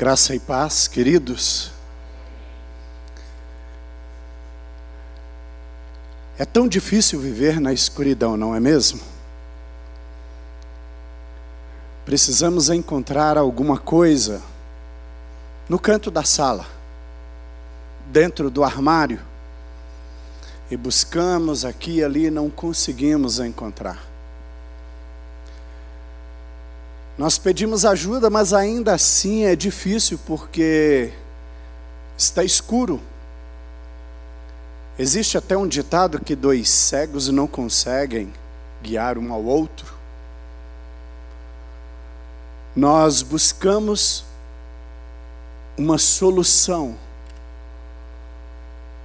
Graça e paz, queridos. É tão difícil viver na escuridão, não é mesmo? Precisamos encontrar alguma coisa no canto da sala, dentro do armário, e buscamos aqui e ali, não conseguimos encontrar. Nós pedimos ajuda, mas ainda assim é difícil porque está escuro. Existe até um ditado que dois cegos não conseguem guiar um ao outro. Nós buscamos uma solução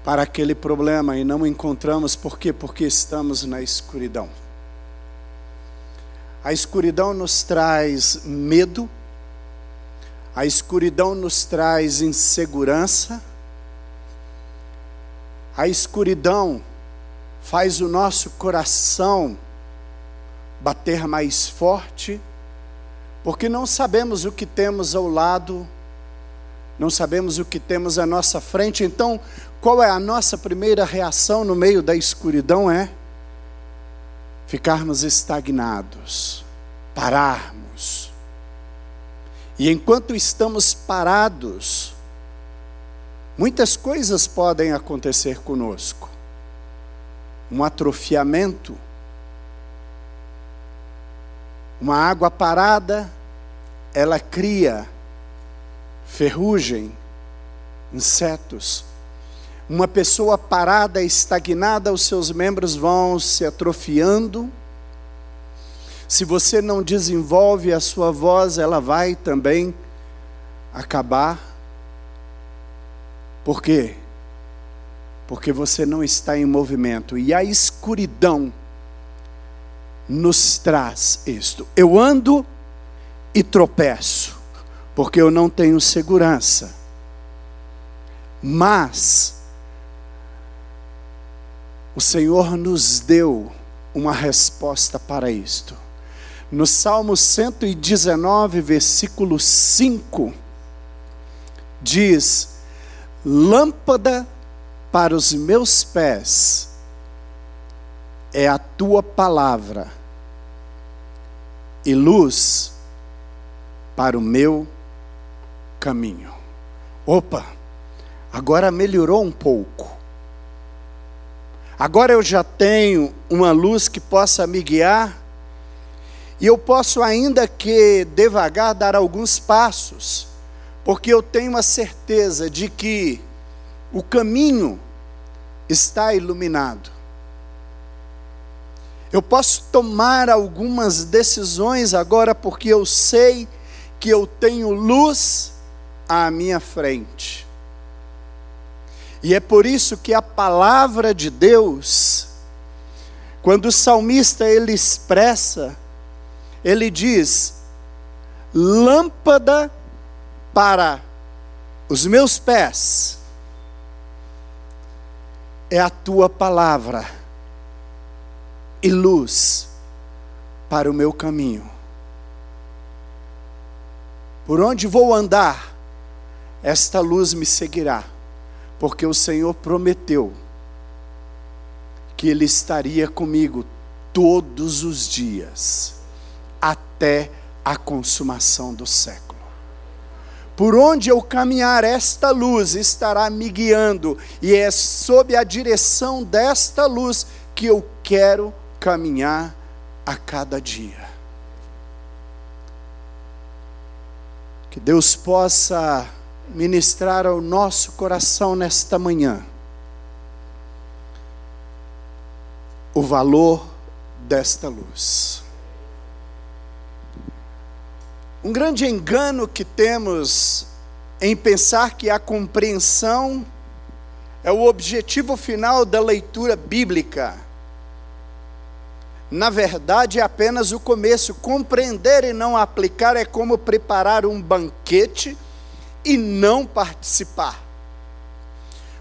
para aquele problema e não encontramos, por quê? Porque estamos na escuridão. A escuridão nos traz medo, a escuridão nos traz insegurança, a escuridão faz o nosso coração bater mais forte, porque não sabemos o que temos ao lado, não sabemos o que temos à nossa frente, então qual é a nossa primeira reação no meio da escuridão? É ficarmos estagnados, pararmos. E enquanto estamos parados, muitas coisas podem acontecer conosco. Um atrofiamento, uma água parada, ela cria ferrugem, insetos, uma pessoa parada, estagnada, os seus membros vão se atrofiando. Se você não desenvolve a sua voz, ela vai também acabar. Por quê? Porque você não está em movimento. E a escuridão nos traz isto. Eu ando e tropeço, porque eu não tenho segurança. Mas o Senhor nos deu uma resposta para isto. No Salmo 119, versículo 5, diz: Lâmpada para os meus pés é a tua palavra, e luz para o meu caminho. Opa, agora melhorou um pouco. Agora eu já tenho uma luz que possa me guiar, e eu posso, ainda que devagar, dar alguns passos, porque eu tenho a certeza de que o caminho está iluminado. Eu posso tomar algumas decisões agora, porque eu sei que eu tenho luz à minha frente. E é por isso que a palavra de Deus, quando o salmista ele expressa, ele diz: lâmpada para os meus pés é a tua palavra e luz para o meu caminho. Por onde vou andar, esta luz me seguirá porque o Senhor prometeu que Ele estaria comigo todos os dias, até a consumação do século. Por onde eu caminhar, esta luz estará me guiando, e é sob a direção desta luz que eu quero caminhar a cada dia. Que Deus possa ministrar ao nosso coração nesta manhã o valor desta luz. Um grande engano que temos em pensar que a compreensão é o objetivo final da leitura bíblica. Na verdade, é apenas o começo. Compreender e não aplicar é como preparar um banquete e não participar.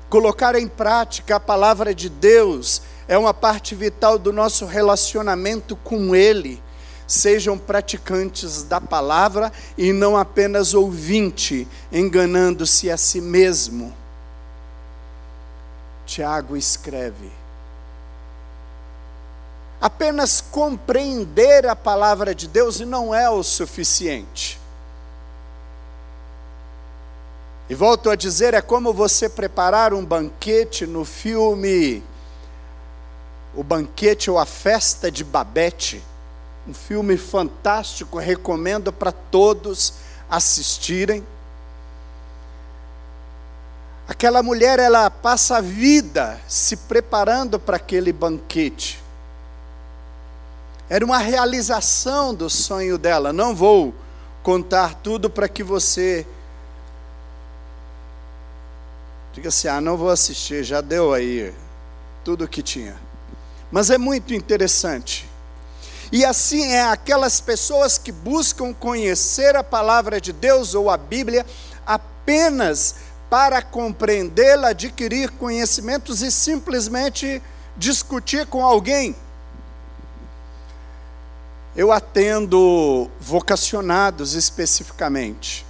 Colocar em prática a palavra de Deus é uma parte vital do nosso relacionamento com Ele. sejam praticantes da palavra e não apenas ouvinte, enganando-se a si mesmo. Tiago escreve: apenas compreender a palavra de Deus não é o suficiente. E volto a dizer, é como você preparar um banquete no filme O Banquete ou a Festa de Babette. Um filme fantástico, recomendo para todos assistirem. Aquela mulher, ela passa a vida se preparando para aquele banquete. Era uma realização do sonho dela. Não vou contar tudo para que você Diga assim: ah, não vou assistir, já deu aí tudo o que tinha. Mas é muito interessante. E assim é aquelas pessoas que buscam conhecer a palavra de Deus ou a Bíblia apenas para compreendê-la, adquirir conhecimentos e simplesmente discutir com alguém. Eu atendo vocacionados especificamente.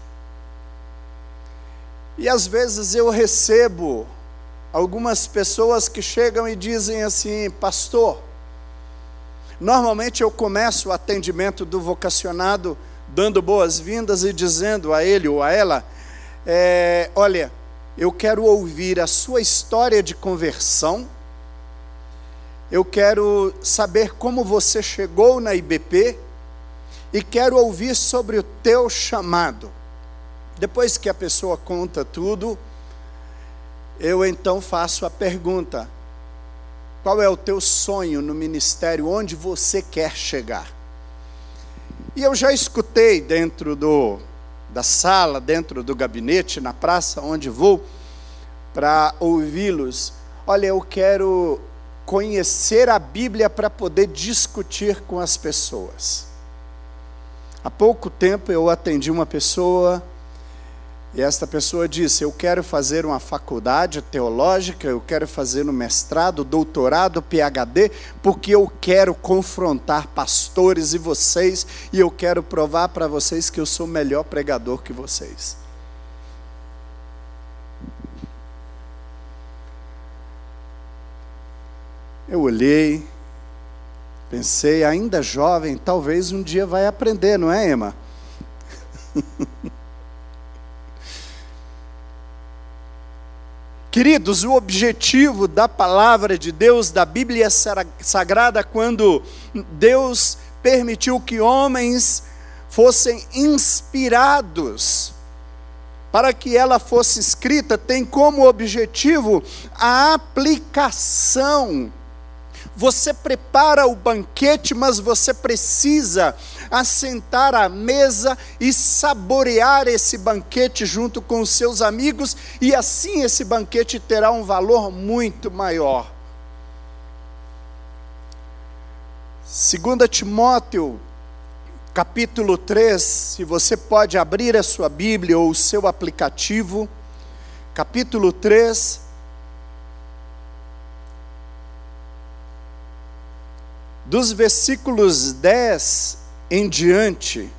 E às vezes eu recebo algumas pessoas que chegam e dizem assim, pastor, normalmente eu começo o atendimento do vocacionado dando boas-vindas e dizendo a ele ou a ela, é, olha, eu quero ouvir a sua história de conversão, eu quero saber como você chegou na IBP e quero ouvir sobre o teu chamado. Depois que a pessoa conta tudo, eu então faço a pergunta: qual é o teu sonho no ministério? Onde você quer chegar? E eu já escutei dentro do, da sala, dentro do gabinete, na praça, onde vou, para ouvi-los. Olha, eu quero conhecer a Bíblia para poder discutir com as pessoas. Há pouco tempo eu atendi uma pessoa e esta pessoa disse: Eu quero fazer uma faculdade teológica, eu quero fazer um mestrado, doutorado, PhD, porque eu quero confrontar pastores e vocês, e eu quero provar para vocês que eu sou melhor pregador que vocês. Eu olhei, pensei, ainda jovem, talvez um dia vai aprender, não é, Emma? Queridos, o objetivo da palavra de Deus, da Bíblia Sagrada, quando Deus permitiu que homens fossem inspirados para que ela fosse escrita, tem como objetivo a aplicação você prepara o banquete, mas você precisa assentar à mesa e saborear esse banquete junto com os seus amigos, e assim esse banquete terá um valor muito maior. 2 Timóteo, capítulo 3, se você pode abrir a sua Bíblia ou o seu aplicativo, capítulo 3, dos versículos 10 em diante,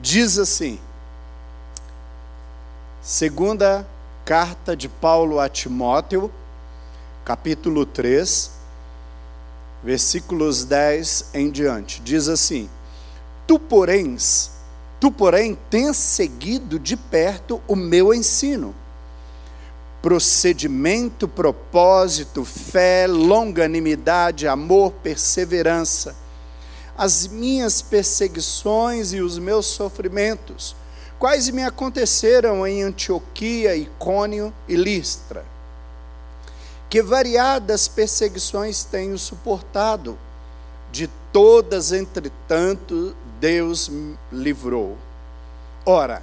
diz assim: segunda carta de Paulo a Timóteo, capítulo 3, versículos 10 em diante, diz assim: Tu, porém, tu, porém, tens seguido de perto o meu ensino procedimento, propósito, fé, longanimidade, amor, perseverança, as minhas perseguições e os meus sofrimentos, quais me aconteceram em Antioquia, Icônio e Listra. Que variadas perseguições tenho suportado, de todas, entretanto, Deus me livrou. Ora,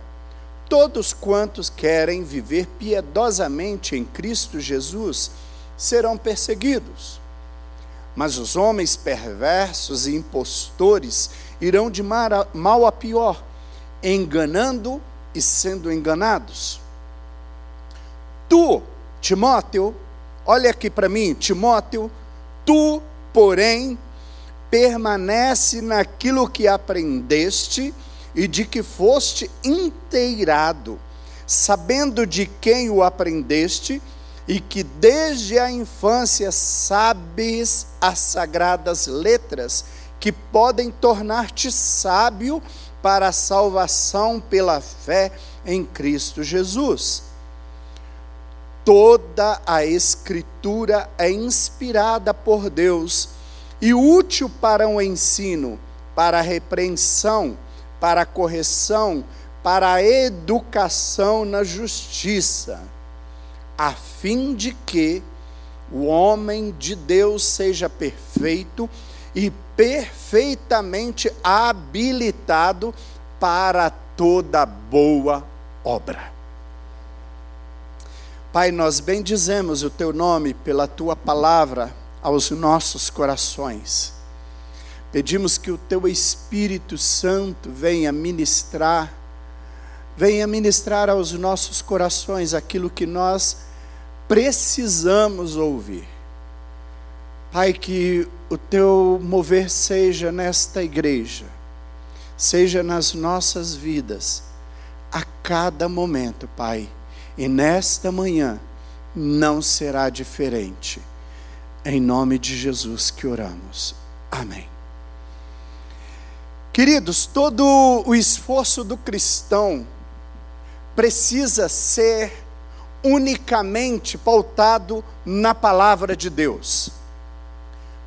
Todos quantos querem viver piedosamente em Cristo Jesus serão perseguidos. Mas os homens perversos e impostores irão de mal a pior, enganando e sendo enganados. Tu, Timóteo, olha aqui para mim, Timóteo, tu, porém, permanece naquilo que aprendeste e de que foste inteirado, sabendo de quem o aprendeste e que desde a infância sabes as sagradas letras que podem tornar-te sábio para a salvação pela fé em Cristo Jesus. Toda a Escritura é inspirada por Deus e útil para o ensino, para a repreensão, para a correção, para a educação na justiça, a fim de que o homem de Deus seja perfeito e perfeitamente habilitado para toda boa obra. Pai, nós bendizemos o teu nome pela tua palavra aos nossos corações. Pedimos que o teu Espírito Santo venha ministrar, venha ministrar aos nossos corações aquilo que nós precisamos ouvir. Pai, que o teu mover seja nesta igreja, seja nas nossas vidas, a cada momento, Pai e nesta manhã não será diferente. Em nome de Jesus que oramos. Amém. Queridos, todo o esforço do cristão precisa ser unicamente pautado na palavra de Deus.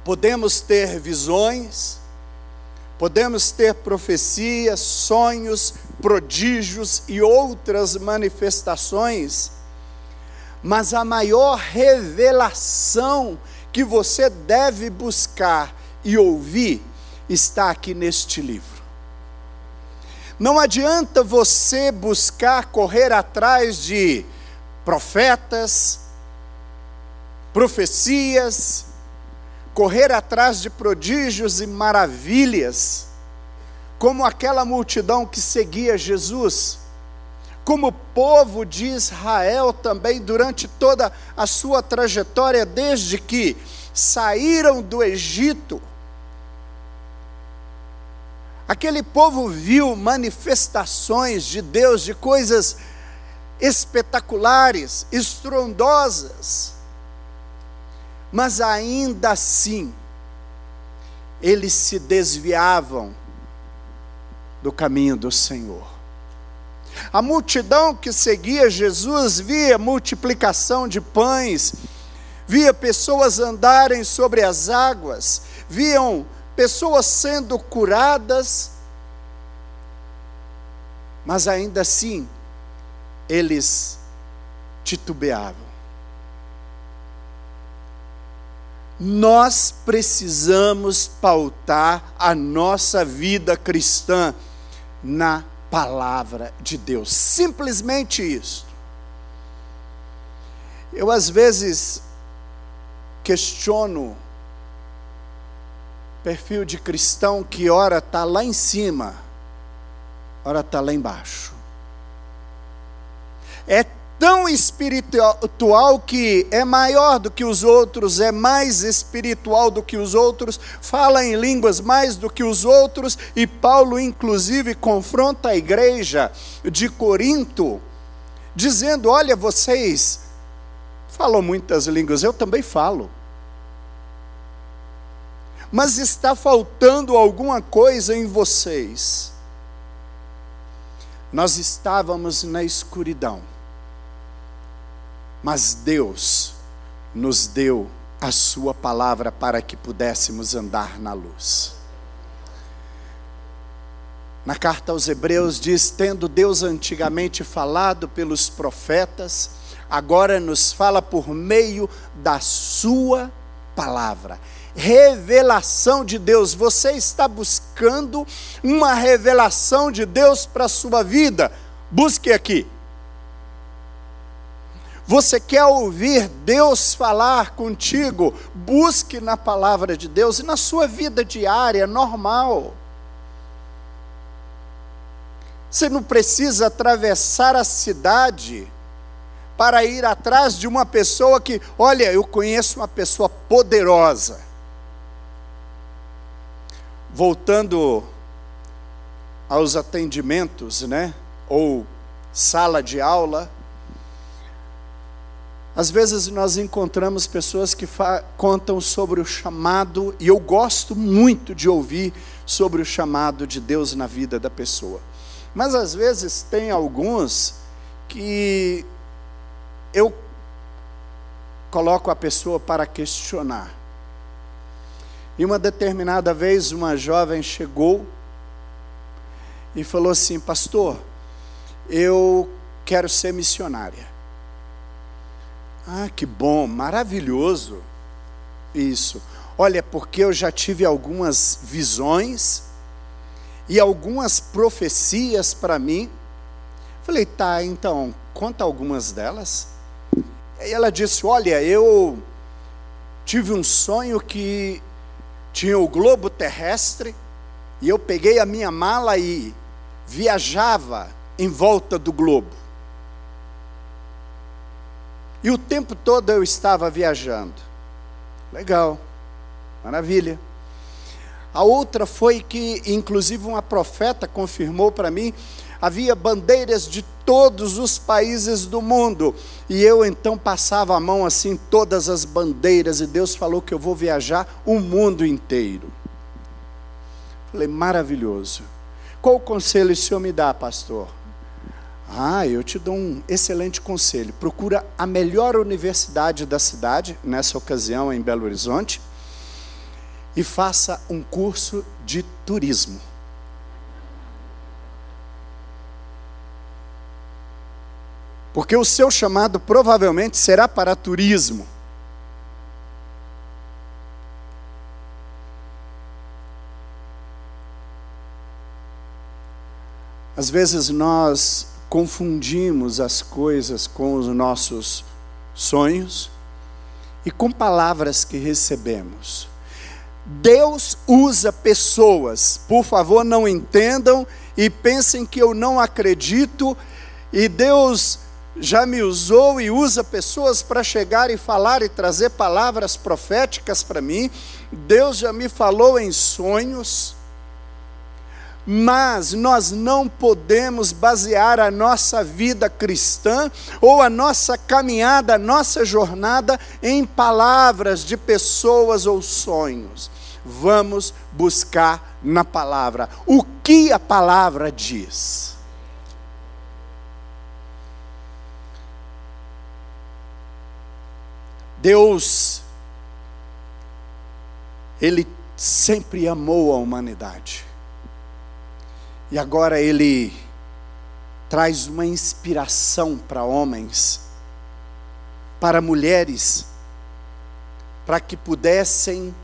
Podemos ter visões, podemos ter profecias, sonhos, prodígios e outras manifestações, mas a maior revelação que você deve buscar e ouvir está aqui neste livro. Não adianta você buscar correr atrás de profetas, profecias, correr atrás de prodígios e maravilhas, como aquela multidão que seguia Jesus, como o povo de Israel também durante toda a sua trajetória, desde que saíram do Egito. Aquele povo viu manifestações de Deus, de coisas espetaculares, estrondosas, mas ainda assim, eles se desviavam do caminho do Senhor. A multidão que seguia Jesus via multiplicação de pães, via pessoas andarem sobre as águas, viam pessoas sendo curadas, mas ainda assim eles titubeavam. Nós precisamos pautar a nossa vida cristã na palavra de Deus. Simplesmente isso. Eu às vezes questiono perfil de cristão que ora está lá em cima, ora está lá embaixo. É tão espiritual que é maior do que os outros, é mais espiritual do que os outros, fala em línguas mais do que os outros, e Paulo, inclusive, confronta a igreja de Corinto, dizendo: Olha, vocês falam muitas línguas, eu também falo. Mas está faltando alguma coisa em vocês. Nós estávamos na escuridão mas Deus nos deu a Sua palavra para que pudéssemos andar na luz. Na carta aos Hebreus diz: tendo Deus antigamente falado pelos profetas, agora nos fala por meio da Sua palavra. Revelação de Deus. Você está buscando uma revelação de Deus para a sua vida? Busque aqui. Você quer ouvir Deus falar contigo? Busque na palavra de Deus e na sua vida diária, normal. Você não precisa atravessar a cidade para ir atrás de uma pessoa que, olha, eu conheço uma pessoa poderosa. Voltando aos atendimentos, né? Ou sala de aula, às vezes nós encontramos pessoas que contam sobre o chamado, e eu gosto muito de ouvir sobre o chamado de Deus na vida da pessoa. Mas às vezes tem alguns que eu coloco a pessoa para questionar. E uma determinada vez uma jovem chegou e falou assim: Pastor, eu quero ser missionária. Ah, que bom, maravilhoso isso. Olha, porque eu já tive algumas visões e algumas profecias para mim. Falei, tá, então, conta algumas delas. E ela disse: Olha, eu tive um sonho que tinha o globo terrestre e eu peguei a minha mala e viajava em volta do globo. E o tempo todo eu estava viajando. Legal, maravilha. A outra foi que, inclusive, uma profeta confirmou para mim: havia bandeiras de todos os países do mundo. E eu então passava a mão assim, todas as bandeiras, e Deus falou que eu vou viajar o mundo inteiro. Falei, maravilhoso. Qual conselho o senhor me dá, pastor? Ah, eu te dou um excelente conselho. Procura a melhor universidade da cidade, nessa ocasião em Belo Horizonte, e faça um curso de turismo. Porque o seu chamado provavelmente será para turismo. Às vezes nós confundimos as coisas com os nossos sonhos e com palavras que recebemos. Deus usa pessoas, por favor, não entendam e pensem que eu não acredito, e Deus já me usou e usa pessoas para chegar e falar e trazer palavras proféticas para mim. Deus já me falou em sonhos mas nós não podemos basear a nossa vida cristã ou a nossa caminhada, a nossa jornada em palavras de pessoas ou sonhos. Vamos buscar na palavra o que a palavra diz. Deus, Ele sempre amou a humanidade. E agora ele traz uma inspiração para homens, para mulheres, para que pudessem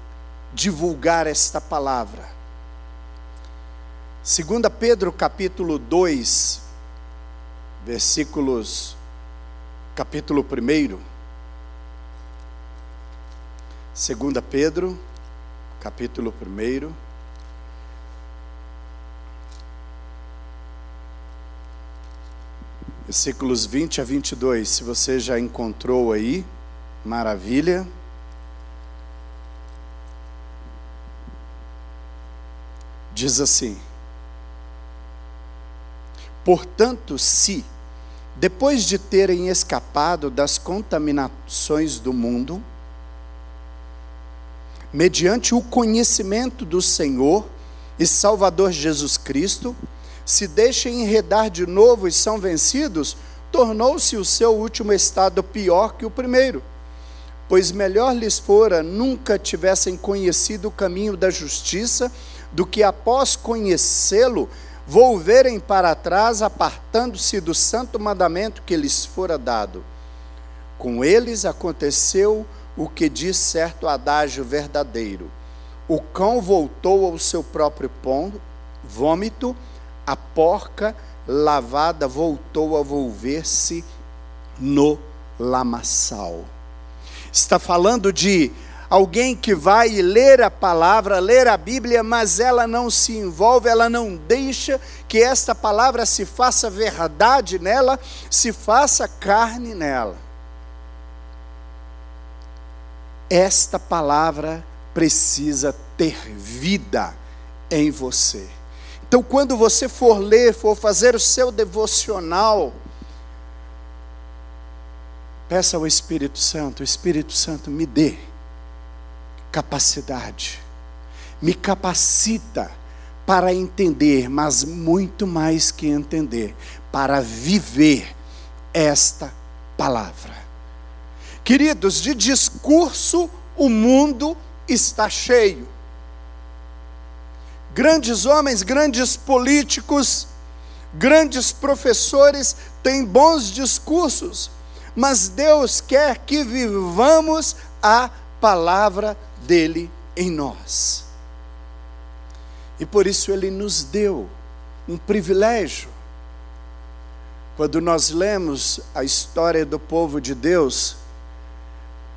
divulgar esta palavra. 2 Pedro capítulo 2, versículos, capítulo 1. 2 Pedro, capítulo 1. versículos 20 a 22. Se você já encontrou aí, maravilha. Diz assim: Portanto, se, depois de terem escapado das contaminações do mundo, mediante o conhecimento do Senhor e Salvador Jesus Cristo, se deixem enredar de novo e são vencidos, tornou-se o seu último estado pior que o primeiro. Pois melhor lhes fora nunca tivessem conhecido o caminho da justiça, do que após conhecê-lo, volverem para trás, apartando-se do santo mandamento que lhes fora dado. Com eles aconteceu o que diz certo adágio verdadeiro: o cão voltou ao seu próprio pão, vômito, a porca lavada voltou a volver-se no lamaçal. Está falando de alguém que vai ler a palavra, ler a Bíblia, mas ela não se envolve, ela não deixa que esta palavra se faça verdade nela, se faça carne nela. Esta palavra precisa ter vida em você. Então, quando você for ler, for fazer o seu devocional, peça ao Espírito Santo: Espírito Santo me dê capacidade, me capacita para entender, mas muito mais que entender, para viver esta palavra. Queridos, de discurso o mundo está cheio. Grandes homens, grandes políticos, grandes professores têm bons discursos, mas Deus quer que vivamos a palavra dele em nós. E por isso ele nos deu um privilégio. Quando nós lemos a história do povo de Deus,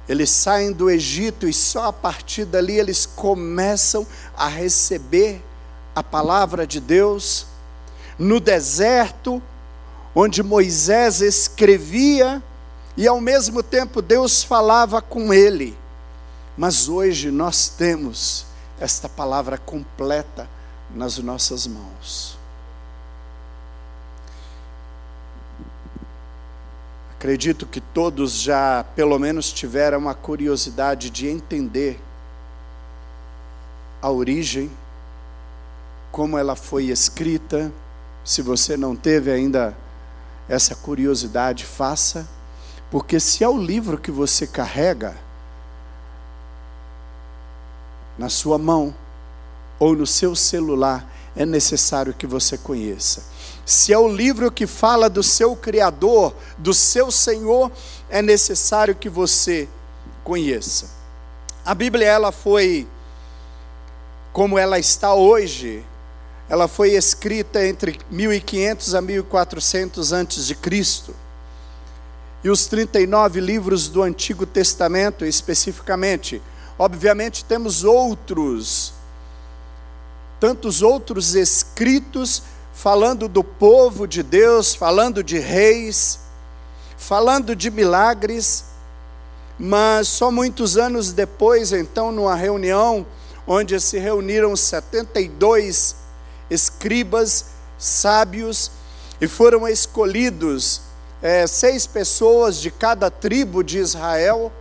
eles saem do Egito e só a partir dali eles começam a receber a palavra de Deus. No deserto, onde Moisés escrevia e ao mesmo tempo Deus falava com ele. Mas hoje nós temos esta palavra completa nas nossas mãos. Acredito que todos já, pelo menos, tiveram a curiosidade de entender a origem, como ela foi escrita. Se você não teve ainda essa curiosidade, faça, porque se é o livro que você carrega na sua mão ou no seu celular, é necessário que você conheça. Se é o livro que fala do seu Criador, do seu Senhor, é necessário que você conheça. A Bíblia ela foi como ela está hoje, ela foi escrita entre 1500 a 1400 antes de Cristo. E os 39 livros do Antigo Testamento, especificamente, obviamente temos outros tantos outros escritos falando do povo de Deus, falando de reis, falando de milagres, mas só muitos anos depois, então, numa reunião onde se reuniram 72 escribas sábios e foram escolhidos é, seis pessoas de cada tribo de Israel,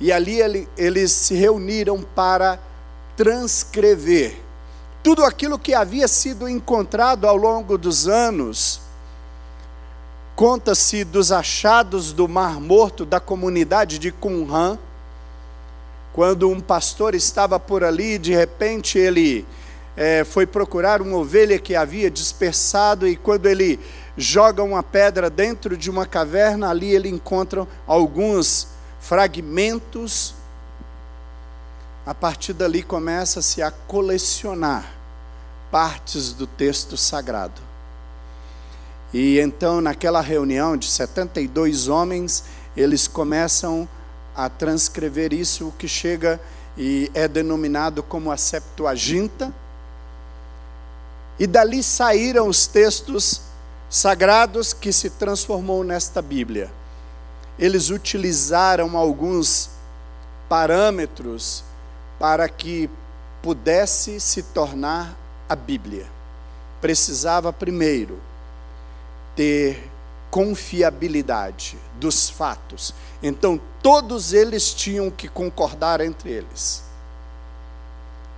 e ali ele, eles se reuniram para transcrever tudo aquilo que havia sido encontrado ao longo dos anos. Conta-se dos achados do Mar Morto da comunidade de Qumran, quando um pastor estava por ali, de repente ele é, foi procurar uma ovelha que havia dispersado, e quando ele joga uma pedra dentro de uma caverna, ali ele encontra alguns fragmentos a partir dali começa-se a colecionar partes do texto sagrado. E então, naquela reunião de 72 homens, eles começam a transcrever isso, o que chega e é denominado como a Septuaginta. E dali saíram os textos sagrados que se transformou nesta Bíblia. Eles utilizaram alguns parâmetros para que pudesse se tornar a Bíblia, precisava primeiro ter confiabilidade dos fatos. Então, todos eles tinham que concordar entre eles.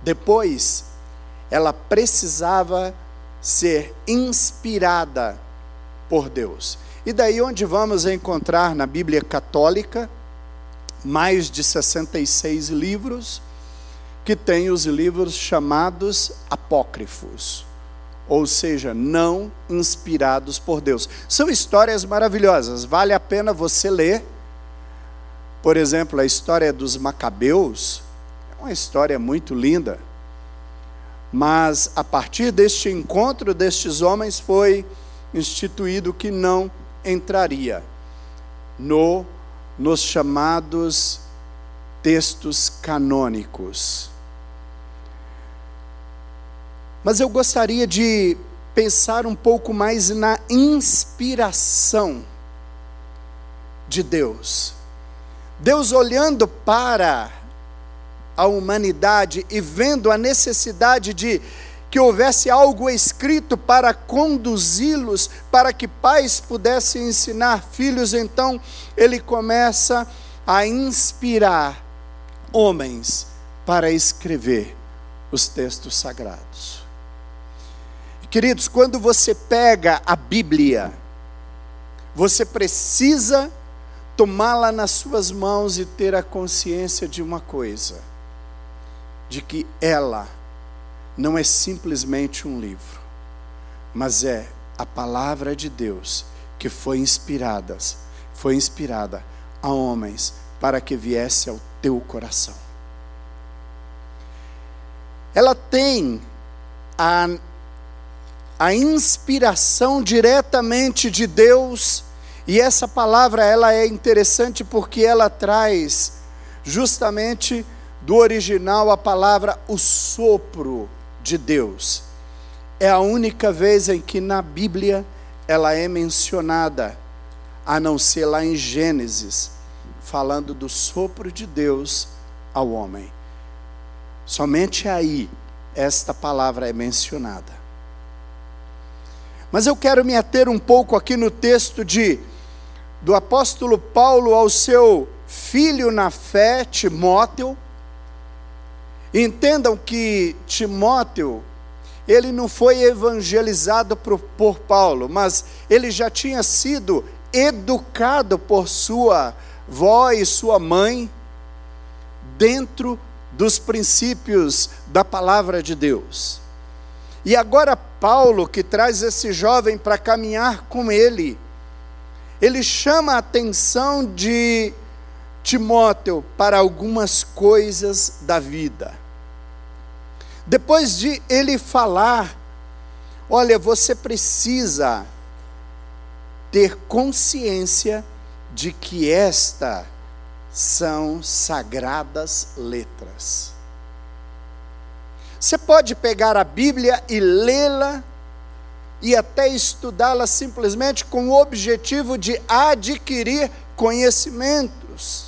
Depois, ela precisava ser inspirada por Deus. E daí onde vamos encontrar na Bíblia católica mais de 66 livros que tem os livros chamados apócrifos, ou seja, não inspirados por Deus. São histórias maravilhosas, vale a pena você ler. Por exemplo, a história dos Macabeus é uma história muito linda. Mas a partir deste encontro destes homens foi instituído que não entraria no nos chamados textos canônicos. Mas eu gostaria de pensar um pouco mais na inspiração de Deus. Deus olhando para a humanidade e vendo a necessidade de que houvesse algo escrito para conduzi-los, para que pais pudessem ensinar filhos, então ele começa a inspirar homens para escrever os textos sagrados. Queridos, quando você pega a Bíblia, você precisa tomá-la nas suas mãos e ter a consciência de uma coisa: de que ela não é simplesmente um livro, mas é a palavra de Deus que foi inspirada, foi inspirada a homens para que viesse ao teu coração. Ela tem a, a inspiração diretamente de Deus e essa palavra ela é interessante porque ela traz justamente do original a palavra o sopro de Deus. É a única vez em que na Bíblia ela é mencionada, a não ser lá em Gênesis, falando do sopro de Deus ao homem. Somente aí esta palavra é mencionada. Mas eu quero me ater um pouco aqui no texto de do apóstolo Paulo ao seu filho na fé, Timóteo. Entendam que Timóteo, ele não foi evangelizado por, por Paulo, mas ele já tinha sido educado por sua avó e sua mãe dentro dos princípios da palavra de Deus. E agora Paulo, que traz esse jovem para caminhar com ele, ele chama a atenção de Timóteo para algumas coisas da vida. Depois de ele falar, olha, você precisa ter consciência de que esta são sagradas letras. Você pode pegar a Bíblia e lê-la e até estudá-la simplesmente com o objetivo de adquirir conhecimentos.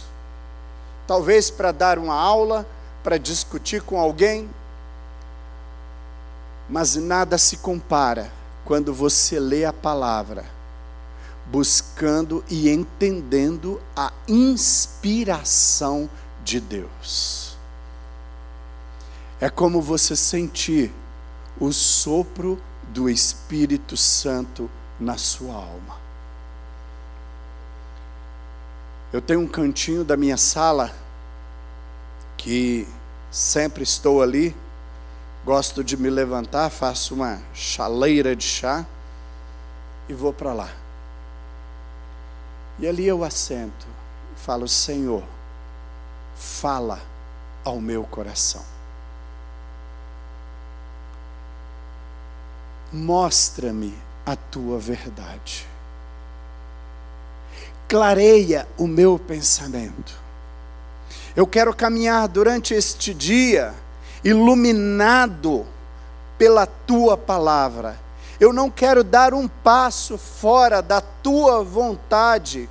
Talvez para dar uma aula, para discutir com alguém. Mas nada se compara quando você lê a palavra, buscando e entendendo a inspiração de Deus. É como você sentir o sopro do Espírito Santo na sua alma. Eu tenho um cantinho da minha sala que sempre estou ali, gosto de me levantar, faço uma chaleira de chá e vou para lá. E ali eu assento e falo: Senhor, fala ao meu coração. Mostra-me a tua verdade. Clareia o meu pensamento. Eu quero caminhar durante este dia iluminado pela tua palavra. Eu não quero dar um passo fora da tua vontade.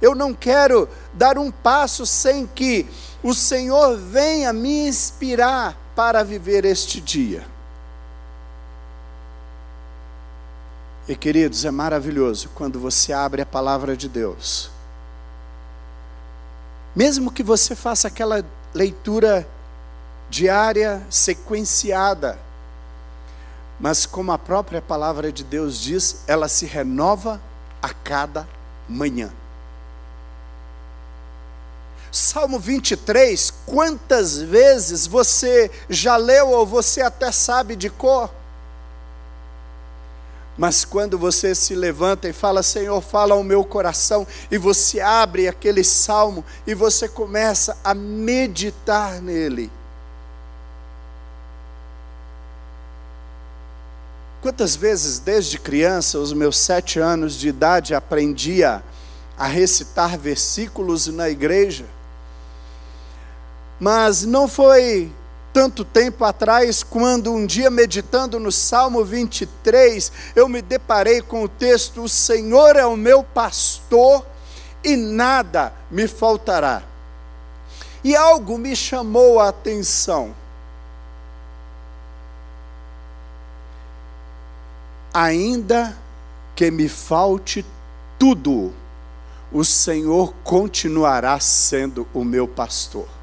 Eu não quero dar um passo sem que o Senhor venha me inspirar para viver este dia. E queridos, é maravilhoso quando você abre a palavra de Deus. Mesmo que você faça aquela leitura diária, sequenciada, mas como a própria palavra de Deus diz, ela se renova a cada manhã. Salmo 23, quantas vezes você já leu ou você até sabe de cor? Mas quando você se levanta e fala, Senhor, fala ao meu coração, e você abre aquele salmo e você começa a meditar nele. Quantas vezes, desde criança, os meus sete anos de idade, aprendia a recitar versículos na igreja, mas não foi tanto tempo atrás, quando um dia meditando no Salmo 23, eu me deparei com o texto: O Senhor é o meu pastor e nada me faltará. E algo me chamou a atenção. Ainda que me falte tudo, o Senhor continuará sendo o meu pastor.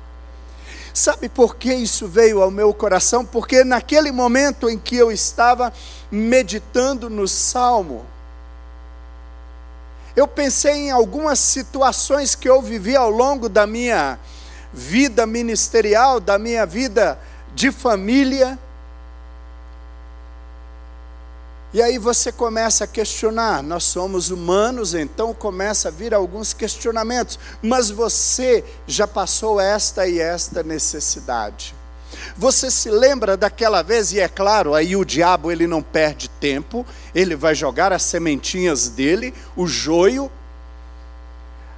Sabe por que isso veio ao meu coração? Porque naquele momento em que eu estava meditando no salmo, eu pensei em algumas situações que eu vivi ao longo da minha vida ministerial, da minha vida de família, E aí você começa a questionar, nós somos humanos, então começa a vir alguns questionamentos, mas você já passou esta e esta necessidade. Você se lembra daquela vez, e é claro, aí o diabo ele não perde tempo, ele vai jogar as sementinhas dele, o joio.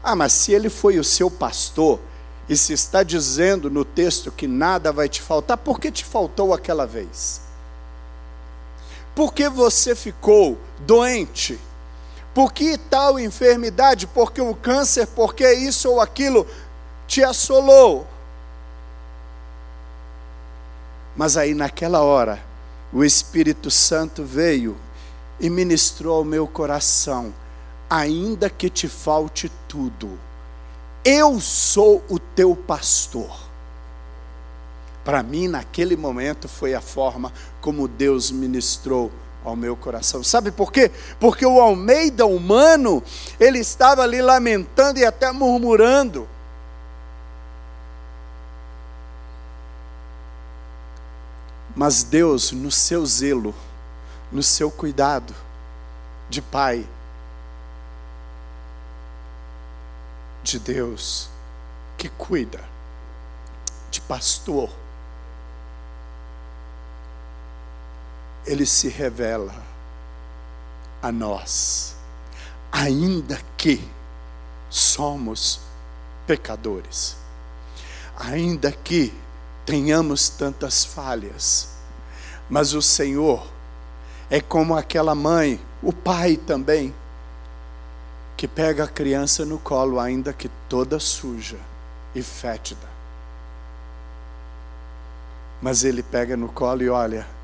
Ah, mas se ele foi o seu pastor, e se está dizendo no texto que nada vai te faltar, por que te faltou aquela vez? Por que você ficou doente? Por que tal enfermidade? Porque o câncer, porque isso ou aquilo te assolou. Mas aí naquela hora, o Espírito Santo veio e ministrou ao meu coração: ainda que te falte tudo, eu sou o teu pastor. Para mim, naquele momento, foi a forma como Deus ministrou ao meu coração. Sabe por quê? Porque o Almeida humano, ele estava ali lamentando e até murmurando. Mas Deus, no seu zelo, no seu cuidado de pai, de Deus que cuida, de pastor, ele se revela a nós, ainda que somos pecadores, ainda que tenhamos tantas falhas, mas o Senhor é como aquela mãe, o pai também, que pega a criança no colo, ainda que toda suja e fétida. Mas ele pega no colo e olha,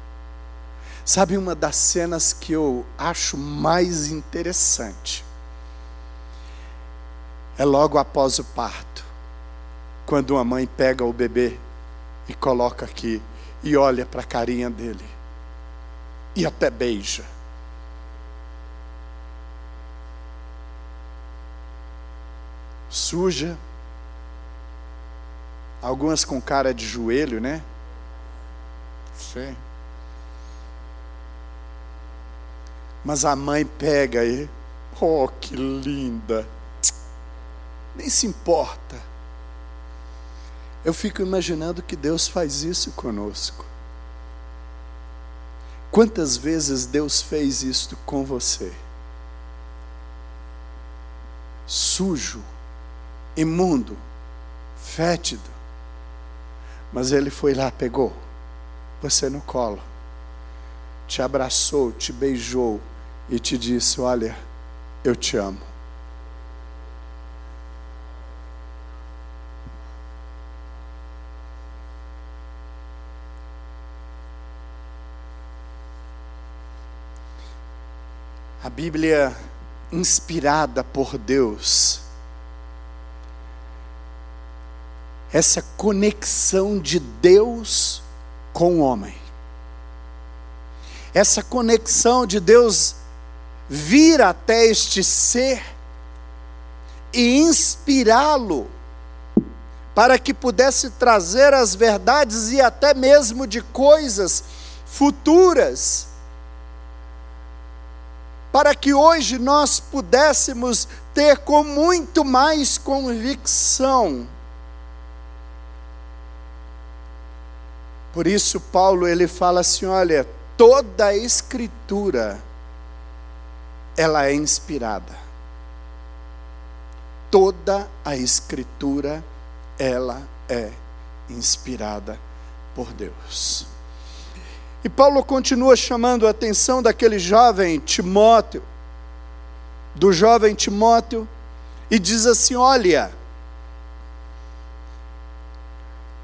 Sabe uma das cenas que eu acho mais interessante? É logo após o parto, quando uma mãe pega o bebê e coloca aqui e olha para a carinha dele e até beija. Suja, algumas com cara de joelho, né? Sim. Mas a mãe pega e, oh, que linda. Nem se importa. Eu fico imaginando que Deus faz isso conosco. Quantas vezes Deus fez isto com você? Sujo, imundo, fétido. Mas Ele foi lá, pegou você no colo, te abraçou, te beijou, e te disse: Olha, eu te amo. A Bíblia, inspirada por Deus, essa conexão de Deus com o homem, essa conexão de Deus vir até este ser e inspirá-lo para que pudesse trazer as verdades e até mesmo de coisas futuras, para que hoje nós pudéssemos ter com muito mais convicção. Por isso Paulo ele fala assim, olha, toda a escritura ela é inspirada. Toda a escritura ela é inspirada por Deus. E Paulo continua chamando a atenção daquele jovem Timóteo, do jovem Timóteo, e diz assim: Olha,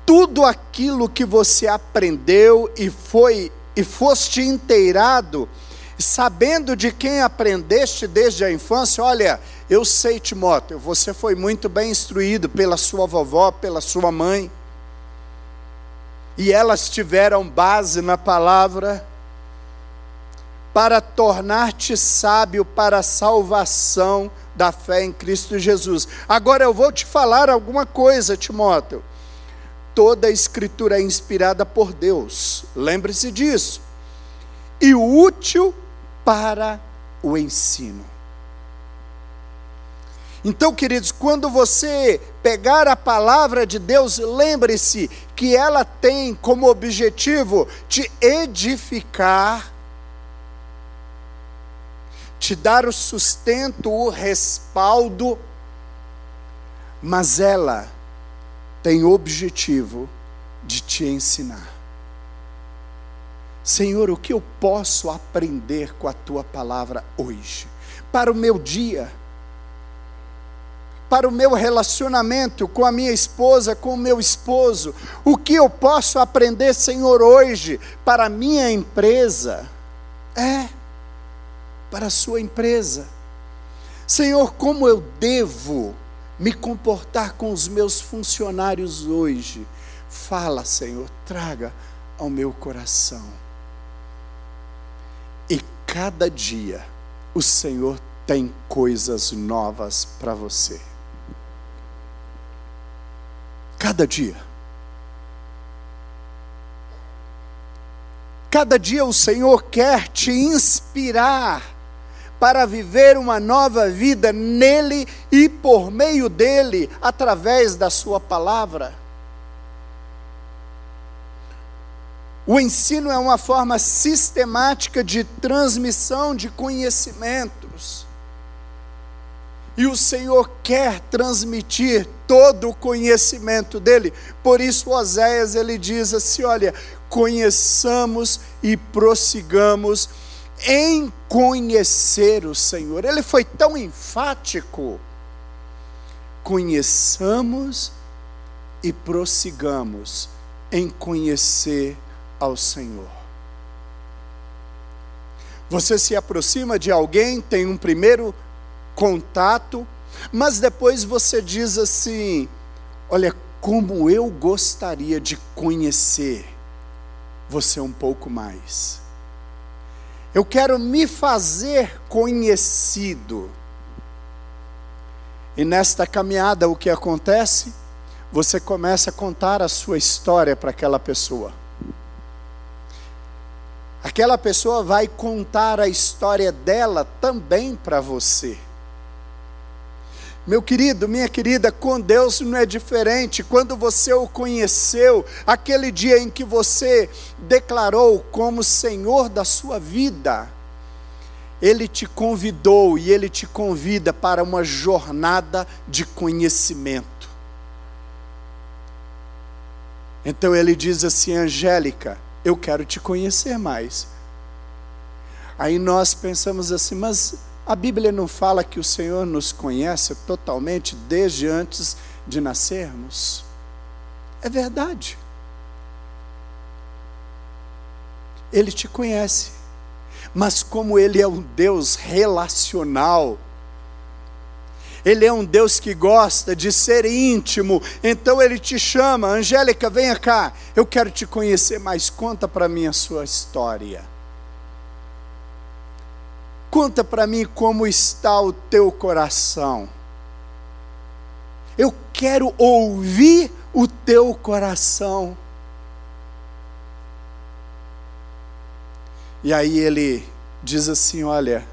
tudo aquilo que você aprendeu e foi e foste inteirado, sabendo de quem aprendeste desde a infância, olha, eu sei, Timóteo, você foi muito bem instruído pela sua vovó, pela sua mãe, e elas tiveram base na palavra para tornar-te sábio para a salvação da fé em Cristo Jesus. Agora eu vou te falar alguma coisa, Timóteo. Toda a escritura é inspirada por Deus, lembre-se disso, e útil para o ensino. Então, queridos, quando você pegar a palavra de Deus, lembre-se que ela tem como objetivo te edificar, te dar o sustento, o respaldo, mas ela tem objetivo de te ensinar. Senhor, o que eu posso aprender com a tua palavra hoje? Para o meu dia, para o meu relacionamento com a minha esposa, com o meu esposo, o que eu posso aprender, Senhor, hoje para a minha empresa? É, para a sua empresa. Senhor, como eu devo me comportar com os meus funcionários hoje. Fala, Senhor, traga ao meu coração. Cada dia o Senhor tem coisas novas para você. Cada dia. Cada dia o Senhor quer te inspirar para viver uma nova vida nele e por meio dele, através da Sua palavra. O ensino é uma forma sistemática de transmissão de conhecimentos. E o Senhor quer transmitir todo o conhecimento dele. Por isso Oséias ele diz assim, olha, conheçamos e prossigamos em conhecer o Senhor. Ele foi tão enfático. Conheçamos e prossigamos em conhecer ao Senhor. Você se aproxima de alguém, tem um primeiro contato, mas depois você diz assim: Olha, como eu gostaria de conhecer você um pouco mais. Eu quero me fazer conhecido. E nesta caminhada, o que acontece? Você começa a contar a sua história para aquela pessoa. Aquela pessoa vai contar a história dela também para você. Meu querido, minha querida, com Deus não é diferente. Quando você o conheceu, aquele dia em que você declarou como Senhor da sua vida, Ele te convidou e Ele te convida para uma jornada de conhecimento. Então Ele diz assim: Angélica, eu quero te conhecer mais. Aí nós pensamos assim, mas a Bíblia não fala que o Senhor nos conhece totalmente desde antes de nascermos? É verdade. Ele te conhece. Mas como ele é um Deus relacional, ele é um Deus que gosta de ser íntimo, então ele te chama, Angélica, venha cá, eu quero te conhecer mais, conta para mim a sua história. Conta para mim como está o teu coração. Eu quero ouvir o teu coração. E aí ele diz assim: Olha,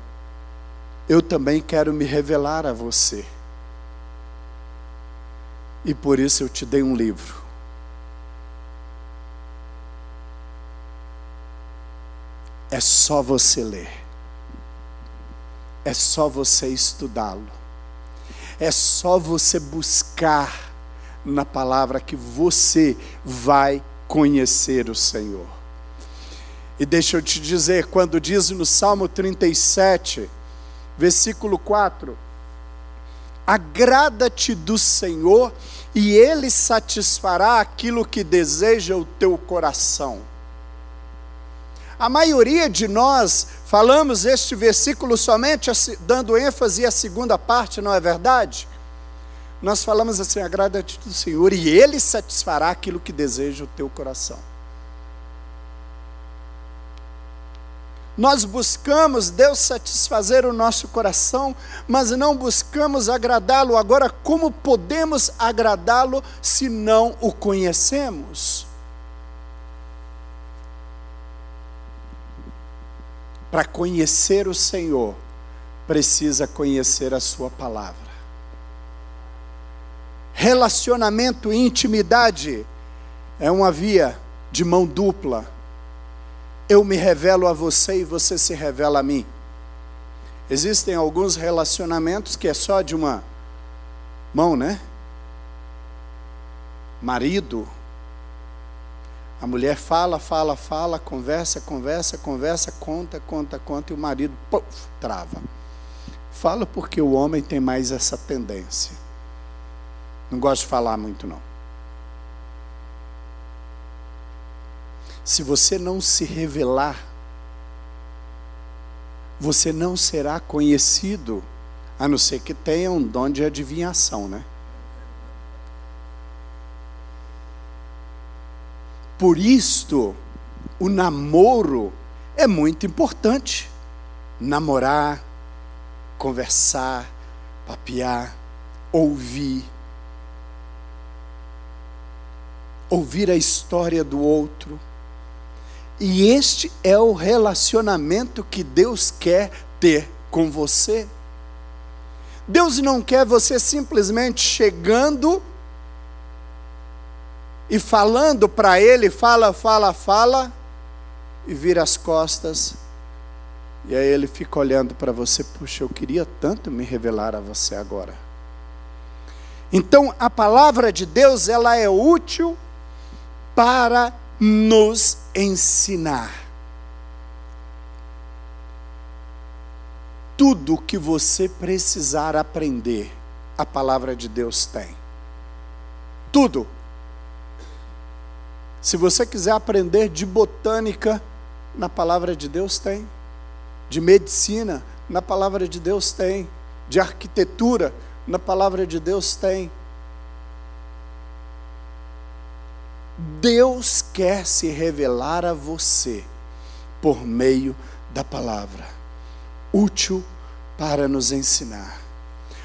eu também quero me revelar a você. E por isso eu te dei um livro. É só você ler. É só você estudá-lo. É só você buscar na palavra que você vai conhecer o Senhor. E deixa eu te dizer, quando diz no Salmo 37, versículo 4, Agrada-te do Senhor e Ele satisfará aquilo que deseja o teu coração. A maioria de nós falamos este versículo somente dando ênfase à segunda parte, não é verdade? Nós falamos assim: agrada-te do Senhor e Ele satisfará aquilo que deseja o teu coração. Nós buscamos Deus satisfazer o nosso coração, mas não buscamos agradá-lo. Agora, como podemos agradá-lo se não o conhecemos? Para conhecer o Senhor, precisa conhecer a Sua palavra. Relacionamento e intimidade é uma via de mão dupla eu me revelo a você e você se revela a mim. Existem alguns relacionamentos que é só de uma mão, né? Marido. A mulher fala, fala, fala, conversa, conversa, conversa, conta, conta, conta, e o marido puff, trava. Fala porque o homem tem mais essa tendência. Não gosto de falar muito, não. Se você não se revelar, você não será conhecido, a não ser que tenha um dom de adivinhação, né? Por isto, o namoro é muito importante. Namorar, conversar, papear, ouvir. Ouvir a história do outro e este é o relacionamento que Deus quer ter com você. Deus não quer você simplesmente chegando e falando para Ele, fala, fala, fala, e vira as costas, e aí Ele fica olhando para você, puxa, eu queria tanto me revelar a você agora. Então, a palavra de Deus, ela é útil para nos ensinar. Tudo que você precisar aprender, a palavra de Deus tem. Tudo. Se você quiser aprender de botânica, na palavra de Deus tem. De medicina, na palavra de Deus tem. De arquitetura, na palavra de Deus tem. Deus quer se revelar a você por meio da palavra, útil para nos ensinar.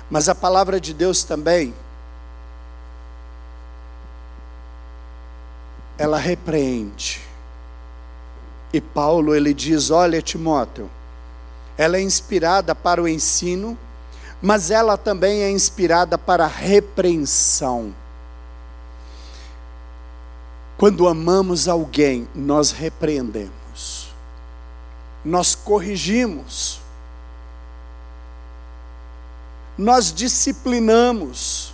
Mas a palavra de Deus também, ela repreende. E Paulo ele diz: Olha, Timóteo, ela é inspirada para o ensino, mas ela também é inspirada para a repreensão. Quando amamos alguém, nós repreendemos, nós corrigimos, nós disciplinamos.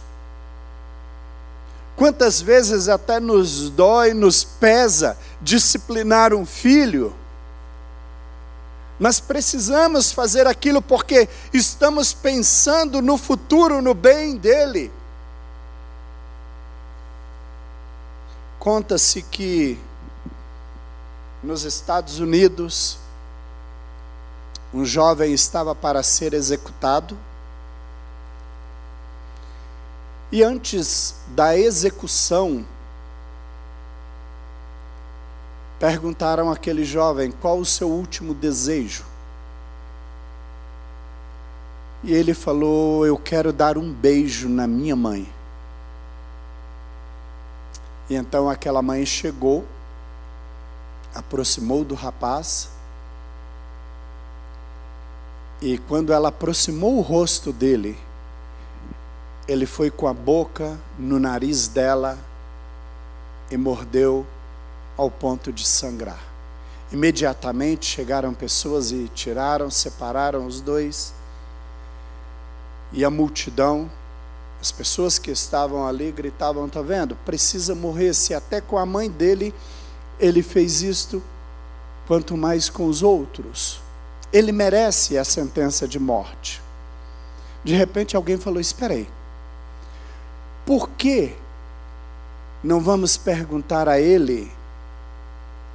Quantas vezes até nos dói, nos pesa disciplinar um filho, mas precisamos fazer aquilo porque estamos pensando no futuro, no bem dele. Conta-se que nos Estados Unidos, um jovem estava para ser executado. E antes da execução, perguntaram àquele jovem qual o seu último desejo. E ele falou: Eu quero dar um beijo na minha mãe. E então aquela mãe chegou, aproximou do rapaz, e quando ela aproximou o rosto dele, ele foi com a boca no nariz dela e mordeu ao ponto de sangrar. Imediatamente chegaram pessoas e tiraram, separaram os dois. E a multidão as pessoas que estavam ali gritavam: "Tá vendo? Precisa morrer se até com a mãe dele ele fez isto, quanto mais com os outros. Ele merece a sentença de morte." De repente alguém falou: Espera aí, por que não vamos perguntar a ele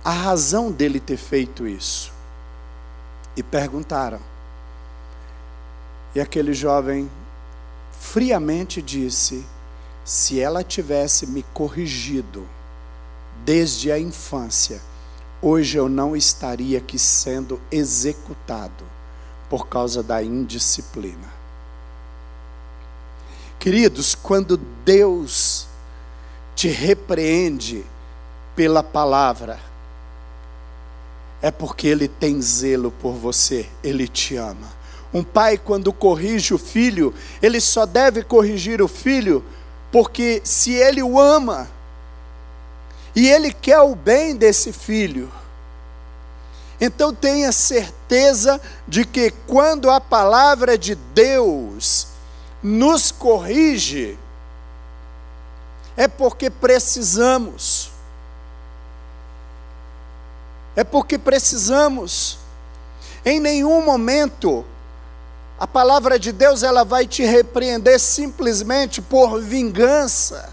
a razão dele ter feito isso? E perguntaram. E aquele jovem friamente disse: Se ela tivesse me corrigido desde a infância, hoje eu não estaria aqui sendo executado por causa da indisciplina. Queridos, quando Deus te repreende pela palavra, é porque Ele tem zelo por você, Ele te ama. Um pai, quando corrige o filho, ele só deve corrigir o filho porque se ele o ama e ele quer o bem desse filho, então tenha certeza de que quando a palavra de Deus nos corrige, é porque precisamos. É porque precisamos. Em nenhum momento a palavra de Deus ela vai te repreender simplesmente por vingança.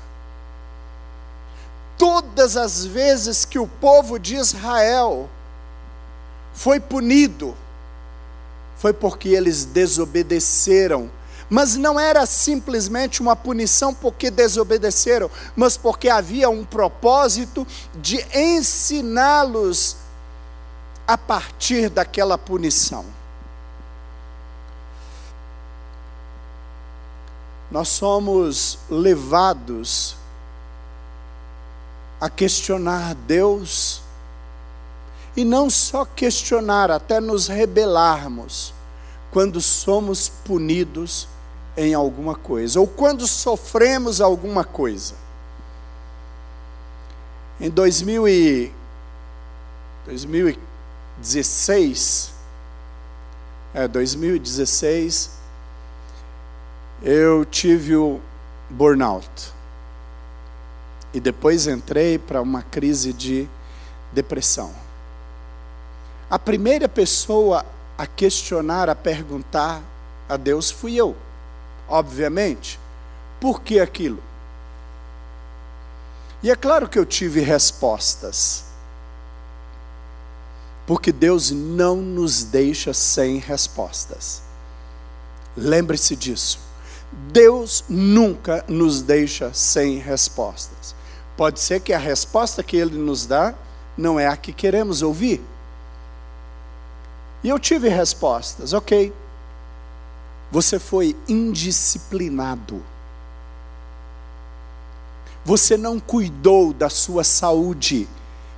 Todas as vezes que o povo de Israel foi punido, foi porque eles desobedeceram mas não era simplesmente uma punição porque desobedeceram, mas porque havia um propósito de ensiná-los a partir daquela punição. Nós somos levados a questionar Deus, e não só questionar, até nos rebelarmos, quando somos punidos em alguma coisa, ou quando sofremos alguma coisa. Em 2000 e 2016, é, 2016, eu tive o burnout. E depois entrei para uma crise de depressão. A primeira pessoa a questionar, a perguntar a Deus fui eu obviamente. Por que aquilo? E é claro que eu tive respostas. Porque Deus não nos deixa sem respostas. Lembre-se disso. Deus nunca nos deixa sem respostas. Pode ser que a resposta que Ele nos dá não é a que queremos ouvir. E eu tive respostas, ok. Você foi indisciplinado. Você não cuidou da sua saúde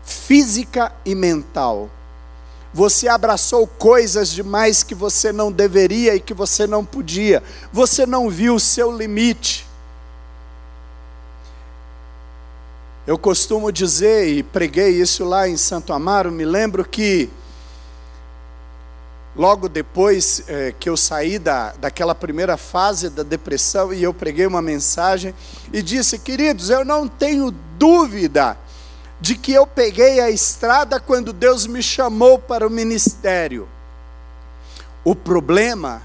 física e mental. Você abraçou coisas demais que você não deveria e que você não podia. Você não viu o seu limite. Eu costumo dizer, e preguei isso lá em Santo Amaro, me lembro que logo depois é, que eu saí da, daquela primeira fase da depressão e eu preguei uma mensagem e disse: Queridos, eu não tenho dúvida de que eu peguei a estrada quando Deus me chamou para o ministério. O problema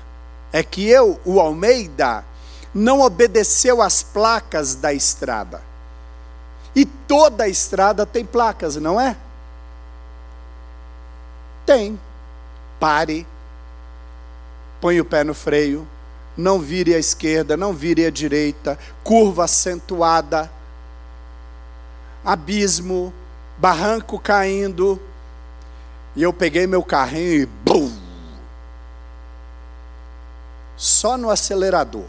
é que eu, o Almeida, não obedeceu às placas da estrada. E toda estrada tem placas, não é? Tem pare, põe o pé no freio, não vire à esquerda, não vire à direita, curva acentuada, abismo, barranco caindo. E eu peguei meu carrinho e bum! Só no acelerador.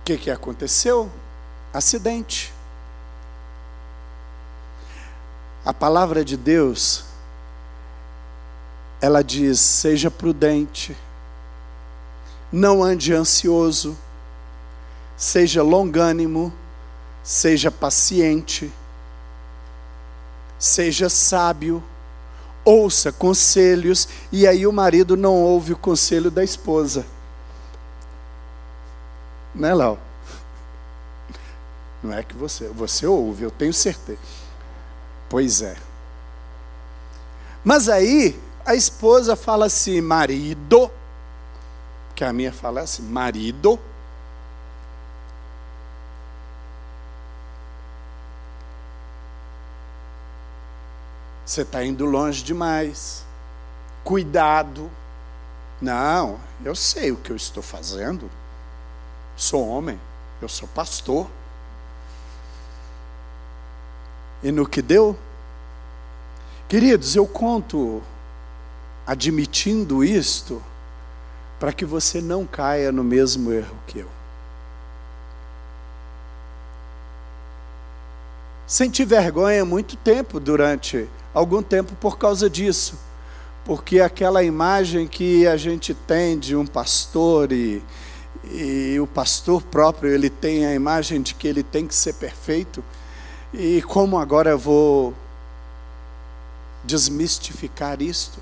O que, que aconteceu? Acidente. A palavra de Deus, ela diz: seja prudente, não ande ansioso, seja longânimo, seja paciente, seja sábio, ouça conselhos, e aí o marido não ouve o conselho da esposa. Né, Léo? Não é que você, você ouve, eu tenho certeza. Pois é. Mas aí, a esposa fala assim, marido, que a minha fala assim, marido. Você está indo longe demais. Cuidado. Não, eu sei o que eu estou fazendo. Sou homem, eu sou pastor. E no que deu? Queridos, eu conto admitindo isto para que você não caia no mesmo erro que eu. Senti vergonha muito tempo, durante algum tempo, por causa disso. Porque aquela imagem que a gente tem de um pastor e, e o pastor próprio, ele tem a imagem de que ele tem que ser perfeito. E como agora eu vou desmistificar isto?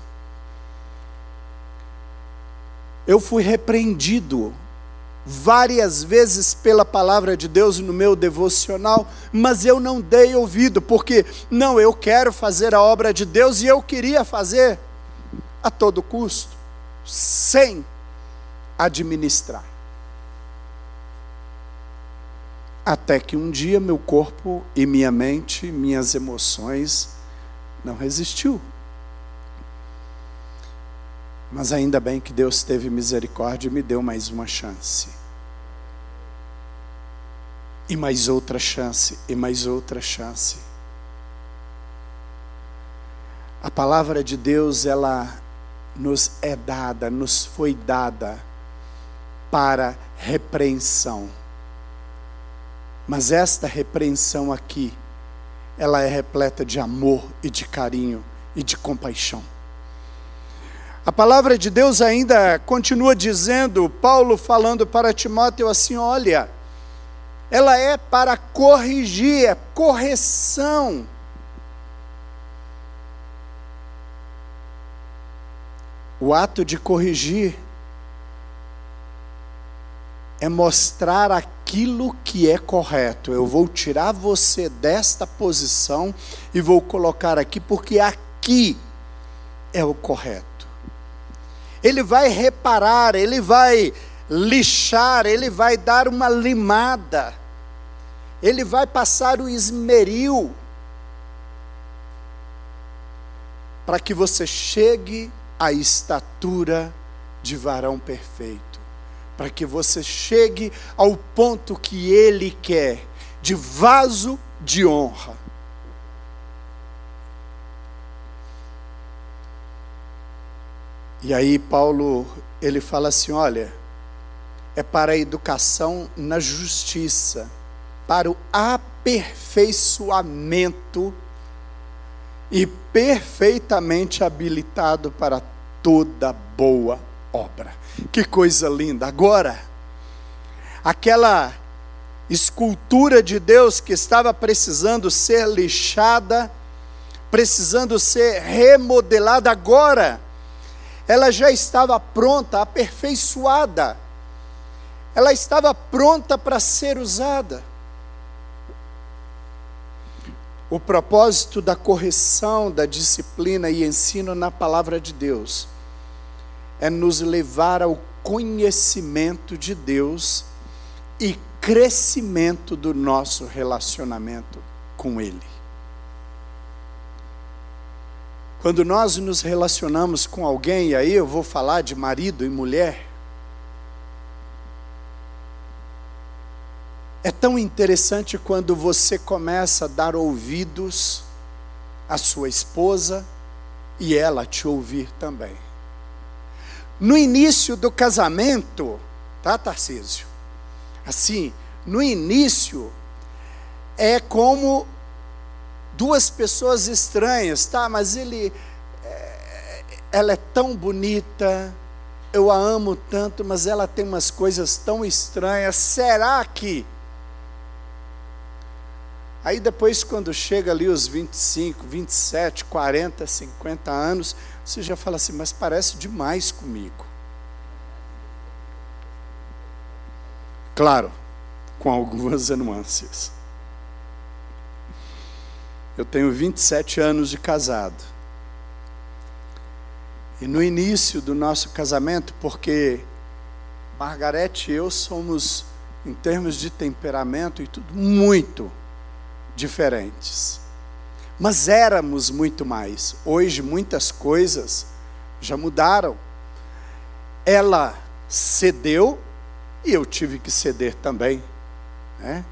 Eu fui repreendido várias vezes pela palavra de Deus no meu devocional, mas eu não dei ouvido, porque não, eu quero fazer a obra de Deus e eu queria fazer a todo custo, sem administrar. Até que um dia meu corpo e minha mente, minhas emoções não resistiu. Mas ainda bem que Deus teve misericórdia e me deu mais uma chance. E mais outra chance, e mais outra chance. A palavra de Deus, ela nos é dada, nos foi dada para repreensão. Mas esta repreensão aqui, ela é repleta de amor e de carinho e de compaixão. A palavra de Deus ainda continua dizendo, Paulo falando para Timóteo assim: olha, ela é para corrigir, é correção. O ato de corrigir é mostrar aquilo que é correto. Eu vou tirar você desta posição e vou colocar aqui, porque aqui é o correto ele vai reparar, ele vai lixar, ele vai dar uma limada, ele vai passar o esmeril, para que você chegue à estatura de varão perfeito, para que você chegue ao ponto que ele quer, de vaso de honra. E aí Paulo, ele fala assim, olha, é para a educação na justiça, para o aperfeiçoamento e perfeitamente habilitado para toda boa obra. Que coisa linda! Agora, aquela escultura de Deus que estava precisando ser lixada, precisando ser remodelada agora, ela já estava pronta, aperfeiçoada, ela estava pronta para ser usada. O propósito da correção, da disciplina e ensino na palavra de Deus é nos levar ao conhecimento de Deus e crescimento do nosso relacionamento com Ele. Quando nós nos relacionamos com alguém, e aí eu vou falar de marido e mulher, é tão interessante quando você começa a dar ouvidos à sua esposa e ela te ouvir também. No início do casamento, tá, Tarcísio? Assim, no início, é como duas pessoas estranhas, tá? Mas ele, é, ela é tão bonita, eu a amo tanto, mas ela tem umas coisas tão estranhas. Será que? Aí depois, quando chega ali os 25, 27, 40, 50 anos, você já fala assim, mas parece demais comigo. Claro, com algumas nuances. Eu tenho 27 anos de casado. E no início do nosso casamento, porque Margarete e eu somos, em termos de temperamento e tudo, muito diferentes. Mas éramos muito mais. Hoje muitas coisas já mudaram. Ela cedeu e eu tive que ceder também. Né?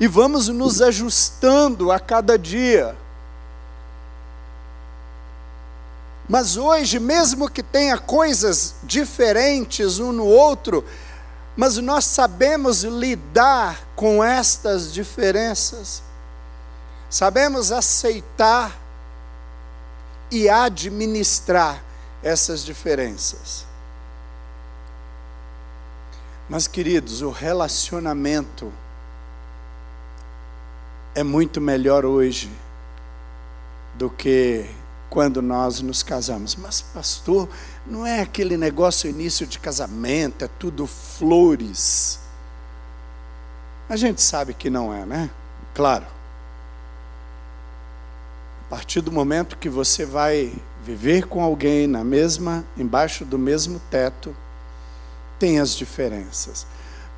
E vamos nos ajustando a cada dia. Mas hoje, mesmo que tenha coisas diferentes um no outro, mas nós sabemos lidar com estas diferenças, sabemos aceitar e administrar essas diferenças. Mas, queridos, o relacionamento é muito melhor hoje do que quando nós nos casamos. Mas, pastor, não é aquele negócio início de casamento, é tudo flores. A gente sabe que não é, né? Claro. A partir do momento que você vai viver com alguém na mesma, embaixo do mesmo teto, tem as diferenças.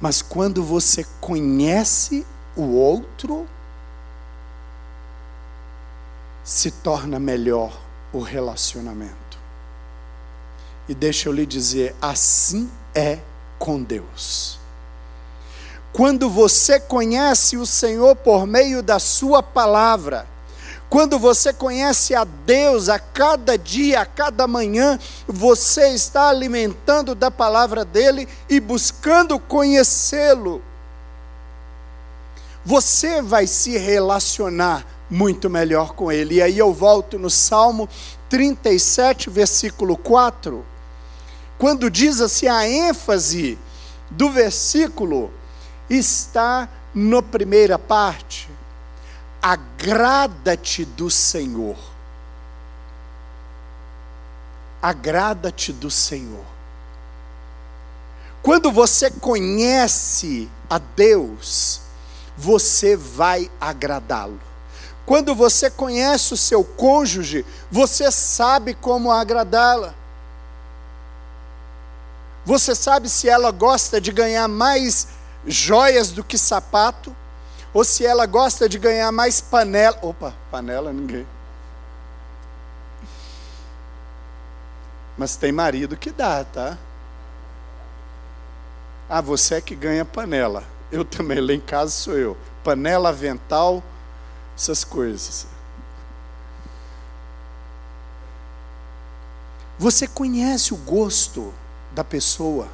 Mas quando você conhece o outro, se torna melhor o relacionamento. E deixa eu lhe dizer, assim é com Deus. Quando você conhece o Senhor por meio da Sua palavra, quando você conhece a Deus a cada dia, a cada manhã, você está alimentando da palavra dele e buscando conhecê-lo. Você vai se relacionar muito melhor com ele. E aí eu volto no Salmo 37, versículo 4, quando diz assim: a ênfase do versículo está na primeira parte agrada-te do Senhor. Agrada-te do Senhor. Quando você conhece a Deus, você vai agradá-lo. Quando você conhece o seu cônjuge, você sabe como agradá-la. Você sabe se ela gosta de ganhar mais joias do que sapato, ou se ela gosta de ganhar mais panela. Opa, panela ninguém. Mas tem marido que dá, tá? Ah, você é que ganha panela. Eu também, lá em casa sou eu. Panela, avental, essas coisas. Você conhece o gosto da pessoa.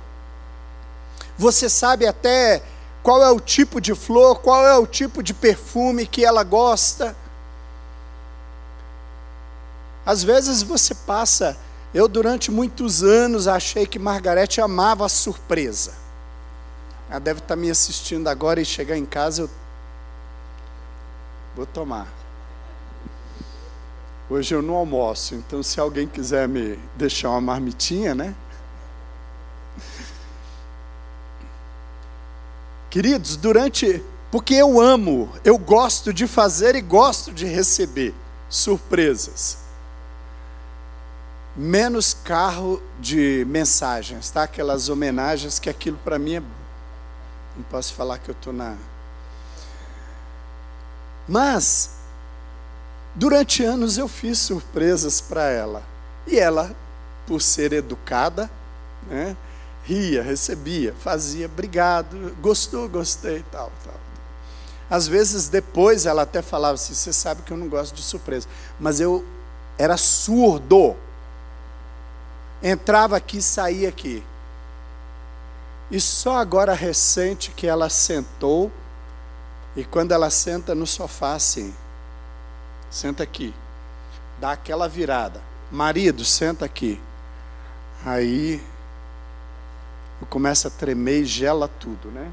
Você sabe até qual é o tipo de flor, qual é o tipo de perfume que ela gosta. Às vezes você passa, eu durante muitos anos achei que Margarete amava a surpresa. Ela deve estar me assistindo agora e chegar em casa eu vou tomar. Hoje eu não almoço, então se alguém quiser me deixar uma marmitinha, né? Queridos, durante. Porque eu amo, eu gosto de fazer e gosto de receber surpresas. Menos carro de mensagens, tá? Aquelas homenagens que aquilo para mim é. Não posso falar que eu estou na. Mas, durante anos eu fiz surpresas para ela. E ela, por ser educada, né? Ria, recebia, fazia, obrigado, gostou, gostei, tal, tal. Às vezes depois ela até falava assim: você sabe que eu não gosto de surpresa, mas eu era surdo. Entrava aqui, saía aqui. E só agora recente que ela sentou, e quando ela senta no sofá assim, senta aqui, dá aquela virada. Marido, senta aqui. Aí começa a tremer e gela tudo, né?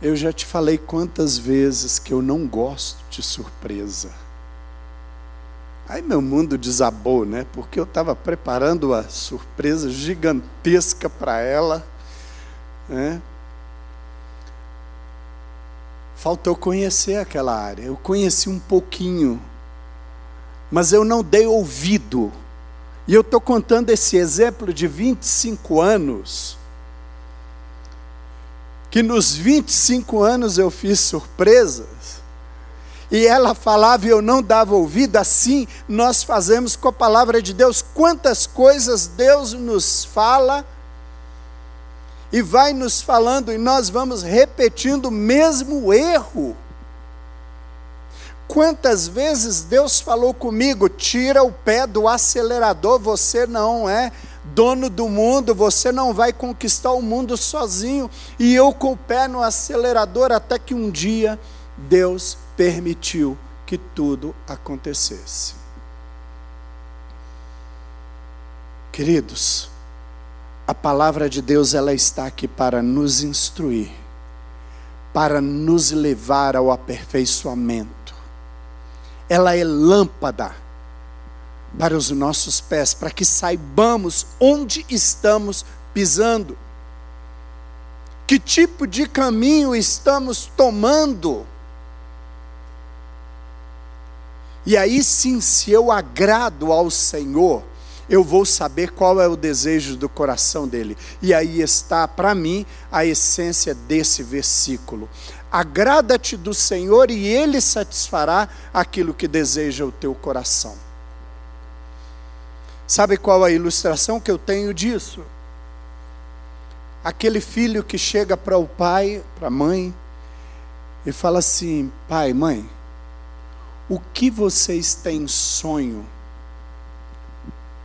Eu já te falei quantas vezes que eu não gosto de surpresa. Aí meu mundo desabou, né? Porque eu estava preparando uma surpresa gigantesca para ela, né? Faltou conhecer aquela área. Eu conheci um pouquinho mas eu não dei ouvido. E eu estou contando esse exemplo de 25 anos, que nos 25 anos eu fiz surpresas, e ela falava e eu não dava ouvido, assim nós fazemos com a palavra de Deus. Quantas coisas Deus nos fala e vai nos falando, e nós vamos repetindo o mesmo erro. Quantas vezes Deus falou comigo: tira o pé do acelerador, você não é dono do mundo, você não vai conquistar o mundo sozinho. E eu com o pé no acelerador, até que um dia Deus permitiu que tudo acontecesse. Queridos, a palavra de Deus ela está aqui para nos instruir, para nos levar ao aperfeiçoamento. Ela é lâmpada para os nossos pés, para que saibamos onde estamos pisando. Que tipo de caminho estamos tomando? E aí sim, se eu agrado ao Senhor, eu vou saber qual é o desejo do coração dele. E aí está, para mim, a essência desse versículo. Agrada-te do Senhor e ele satisfará aquilo que deseja o teu coração. Sabe qual a ilustração que eu tenho disso? Aquele filho que chega para o pai, para a mãe, e fala assim: pai, mãe, o que vocês têm sonho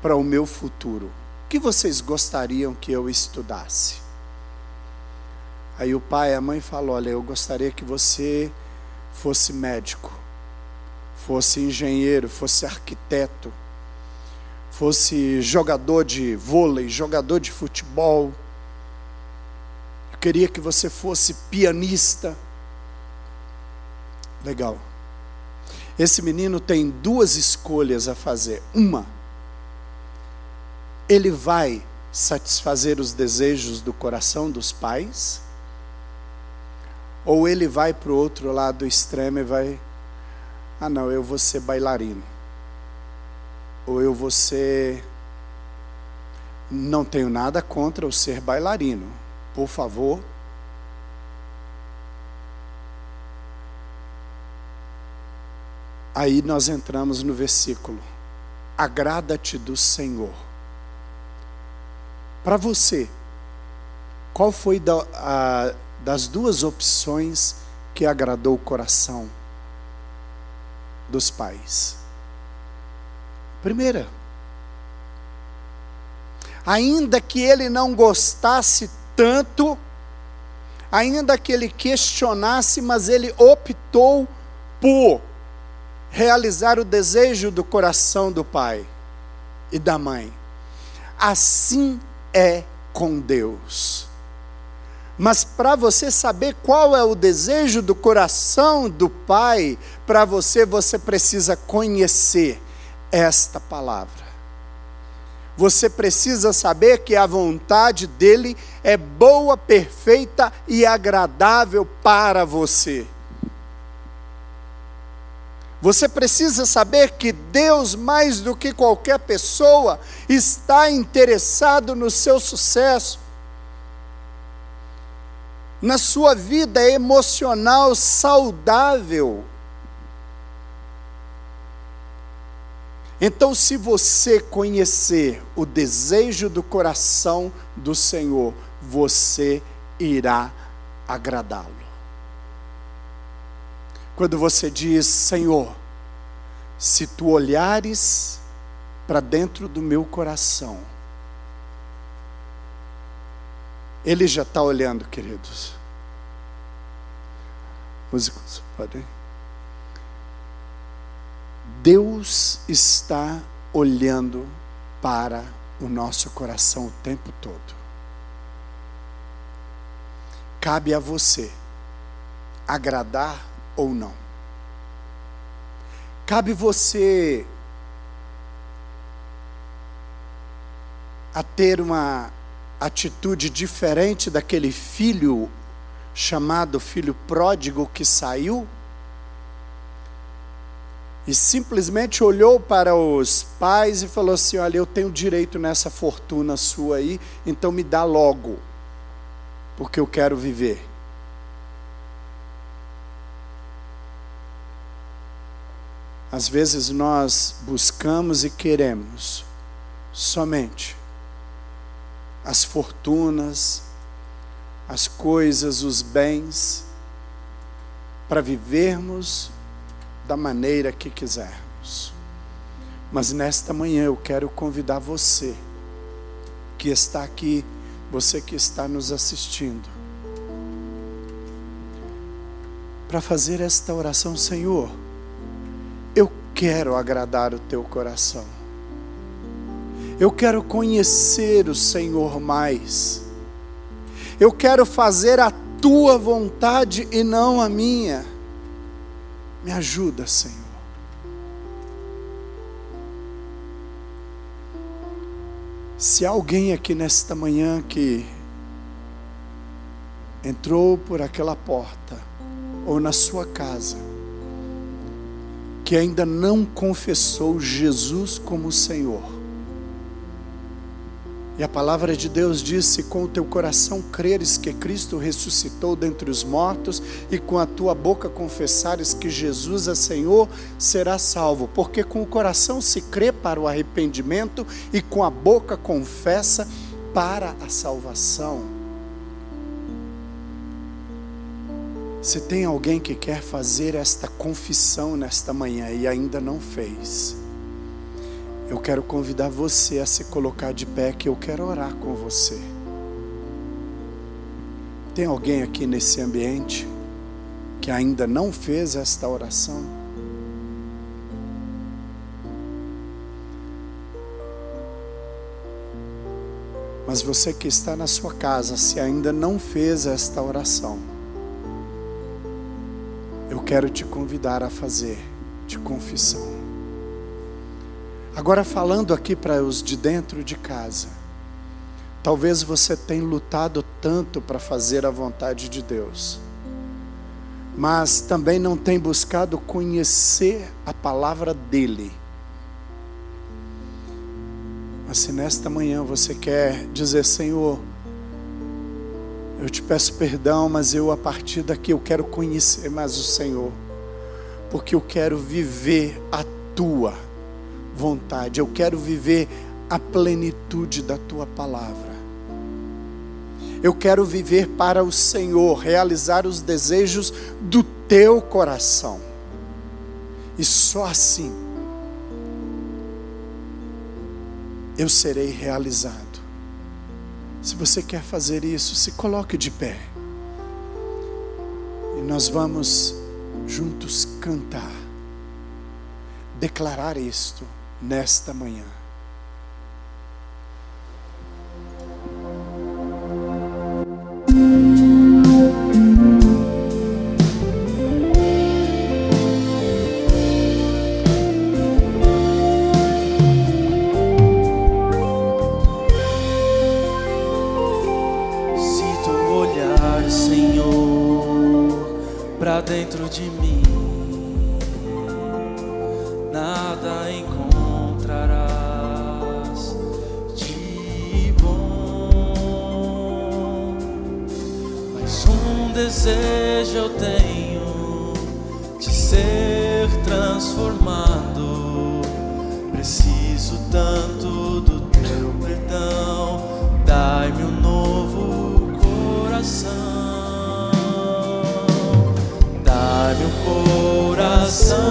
para o meu futuro? O que vocês gostariam que eu estudasse? Aí o pai e a mãe falam: Olha, eu gostaria que você fosse médico, fosse engenheiro, fosse arquiteto, fosse jogador de vôlei, jogador de futebol. Eu queria que você fosse pianista. Legal. Esse menino tem duas escolhas a fazer. Uma, ele vai satisfazer os desejos do coração dos pais, ou ele vai para o outro lado do extremo e vai, ah não, eu vou ser bailarino, ou eu vou ser, não tenho nada contra o ser bailarino, por favor, Aí nós entramos no versículo: Agrada-te do Senhor. Para você, qual foi da, a, das duas opções que agradou o coração dos pais? Primeira, ainda que ele não gostasse tanto, ainda que ele questionasse, mas ele optou por realizar o desejo do coração do pai e da mãe. Assim é com Deus. Mas para você saber qual é o desejo do coração do Pai, para você, você precisa conhecer esta palavra. Você precisa saber que a vontade dele é boa, perfeita e agradável para você. Você precisa saber que Deus, mais do que qualquer pessoa, está interessado no seu sucesso, na sua vida emocional saudável. Então, se você conhecer o desejo do coração do Senhor, você irá agradá-lo. Quando você diz, Senhor, se tu olhares para dentro do meu coração, Ele já está olhando, queridos. Músicos, podem. Deus está olhando para o nosso coração o tempo todo. Cabe a você agradar ou não. Cabe você a ter uma atitude diferente daquele filho chamado filho pródigo que saiu? e simplesmente olhou para os pais e falou assim: Olha, eu tenho direito nessa fortuna sua aí, então me dá logo, porque eu quero viver. Às vezes nós buscamos e queremos somente as fortunas, as coisas, os bens, para vivermos da maneira que quisermos. Mas nesta manhã eu quero convidar você que está aqui, você que está nos assistindo, para fazer esta oração, Senhor. Eu quero agradar o teu coração. Eu quero conhecer o Senhor mais. Eu quero fazer a tua vontade e não a minha. Me ajuda, Senhor. Se alguém aqui nesta manhã que entrou por aquela porta ou na sua casa, que ainda não confessou Jesus como Senhor, e a palavra de Deus diz: se com o teu coração creres que Cristo ressuscitou dentre os mortos e com a tua boca confessares que Jesus é Senhor, serás salvo. Porque com o coração se crê para o arrependimento e com a boca confessa para a salvação. Se tem alguém que quer fazer esta confissão nesta manhã e ainda não fez, eu quero convidar você a se colocar de pé, que eu quero orar com você. Tem alguém aqui nesse ambiente que ainda não fez esta oração? Mas você que está na sua casa, se ainda não fez esta oração, eu quero te convidar a fazer de confissão. Agora, falando aqui para os de dentro de casa, talvez você tenha lutado tanto para fazer a vontade de Deus, mas também não tem buscado conhecer a palavra dEle. Mas se nesta manhã você quer dizer, Senhor, eu te peço perdão, mas eu a partir daqui eu quero conhecer mais o Senhor, porque eu quero viver a tua vontade, eu quero viver a plenitude da tua palavra. Eu quero viver para o Senhor, realizar os desejos do teu coração. E só assim eu serei realizado. Se você quer fazer isso, se coloque de pé. E nós vamos juntos cantar, declarar isto nesta manhã. meu coração.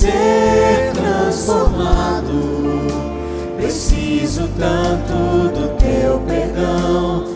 ser transformado. Preciso tanto do teu perdão.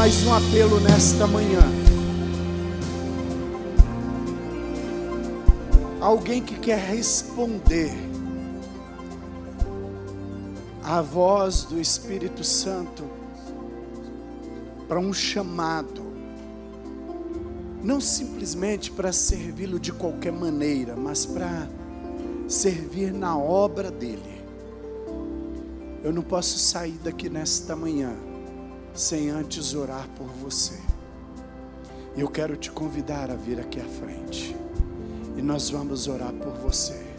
Mais um apelo nesta manhã. Alguém que quer responder à voz do Espírito Santo para um chamado, não simplesmente para servi-lo de qualquer maneira, mas para servir na obra dele. Eu não posso sair daqui nesta manhã sem antes orar por você. Eu quero te convidar a vir aqui à frente. E nós vamos orar por você.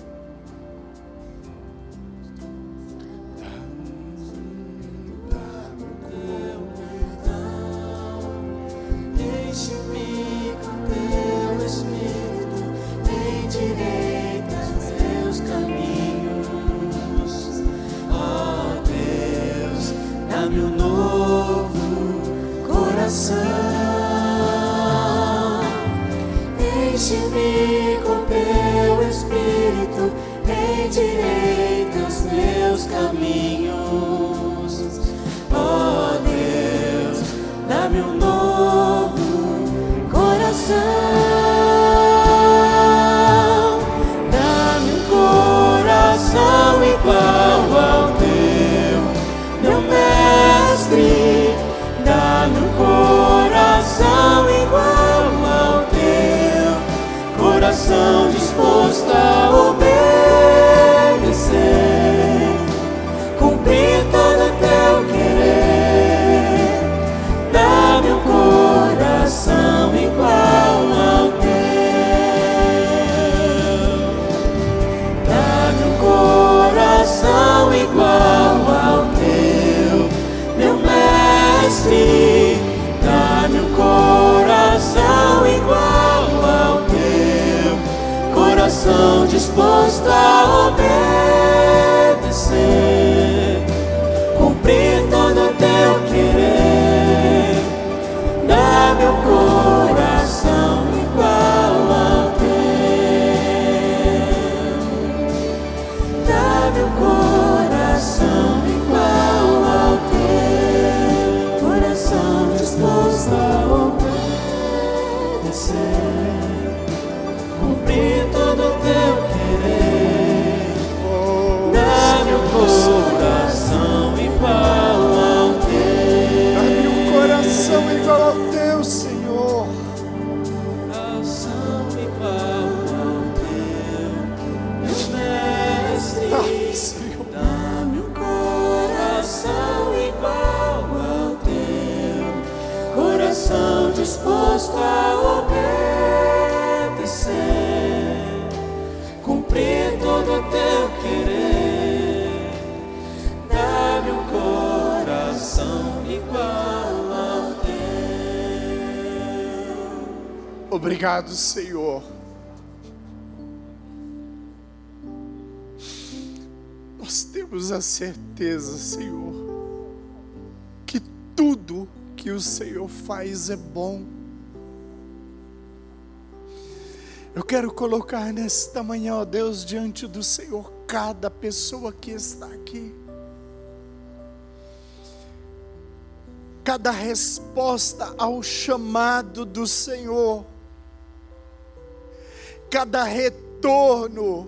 Obrigado, Senhor. Nós temos a certeza, Senhor, que tudo que o Senhor faz é bom. Eu quero colocar nesta manhã, ó Deus, diante do Senhor, cada pessoa que está aqui. Cada resposta ao chamado do Senhor cada retorno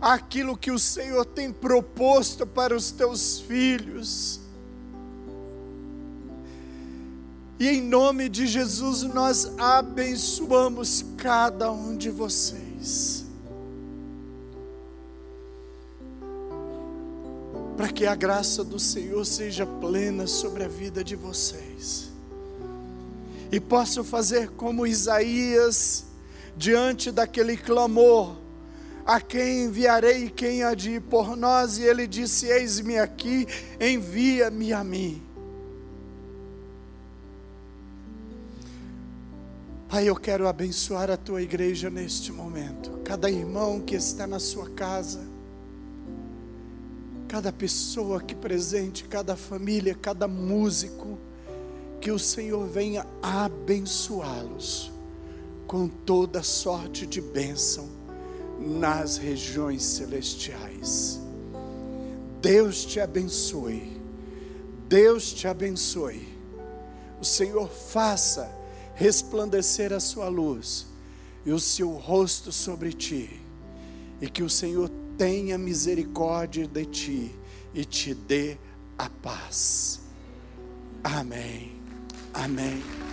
àquilo que o Senhor tem proposto para os teus filhos. E em nome de Jesus nós abençoamos cada um de vocês. Para que a graça do Senhor seja plena sobre a vida de vocês. E possam fazer como Isaías, diante daquele clamor: A quem enviarei e quem há de ir por nós? E ele disse: Eis-me aqui, envia-me a mim. Pai, eu quero abençoar a tua igreja neste momento. Cada irmão que está na sua casa, cada pessoa aqui presente, cada família, cada músico, que o Senhor venha abençoá-los com toda sorte de bênção nas regiões celestiais. Deus te abençoe. Deus te abençoe. O Senhor faça resplandecer a sua luz e o seu rosto sobre ti, e que o Senhor tenha misericórdia de ti e te dê a paz. Amém. Amém.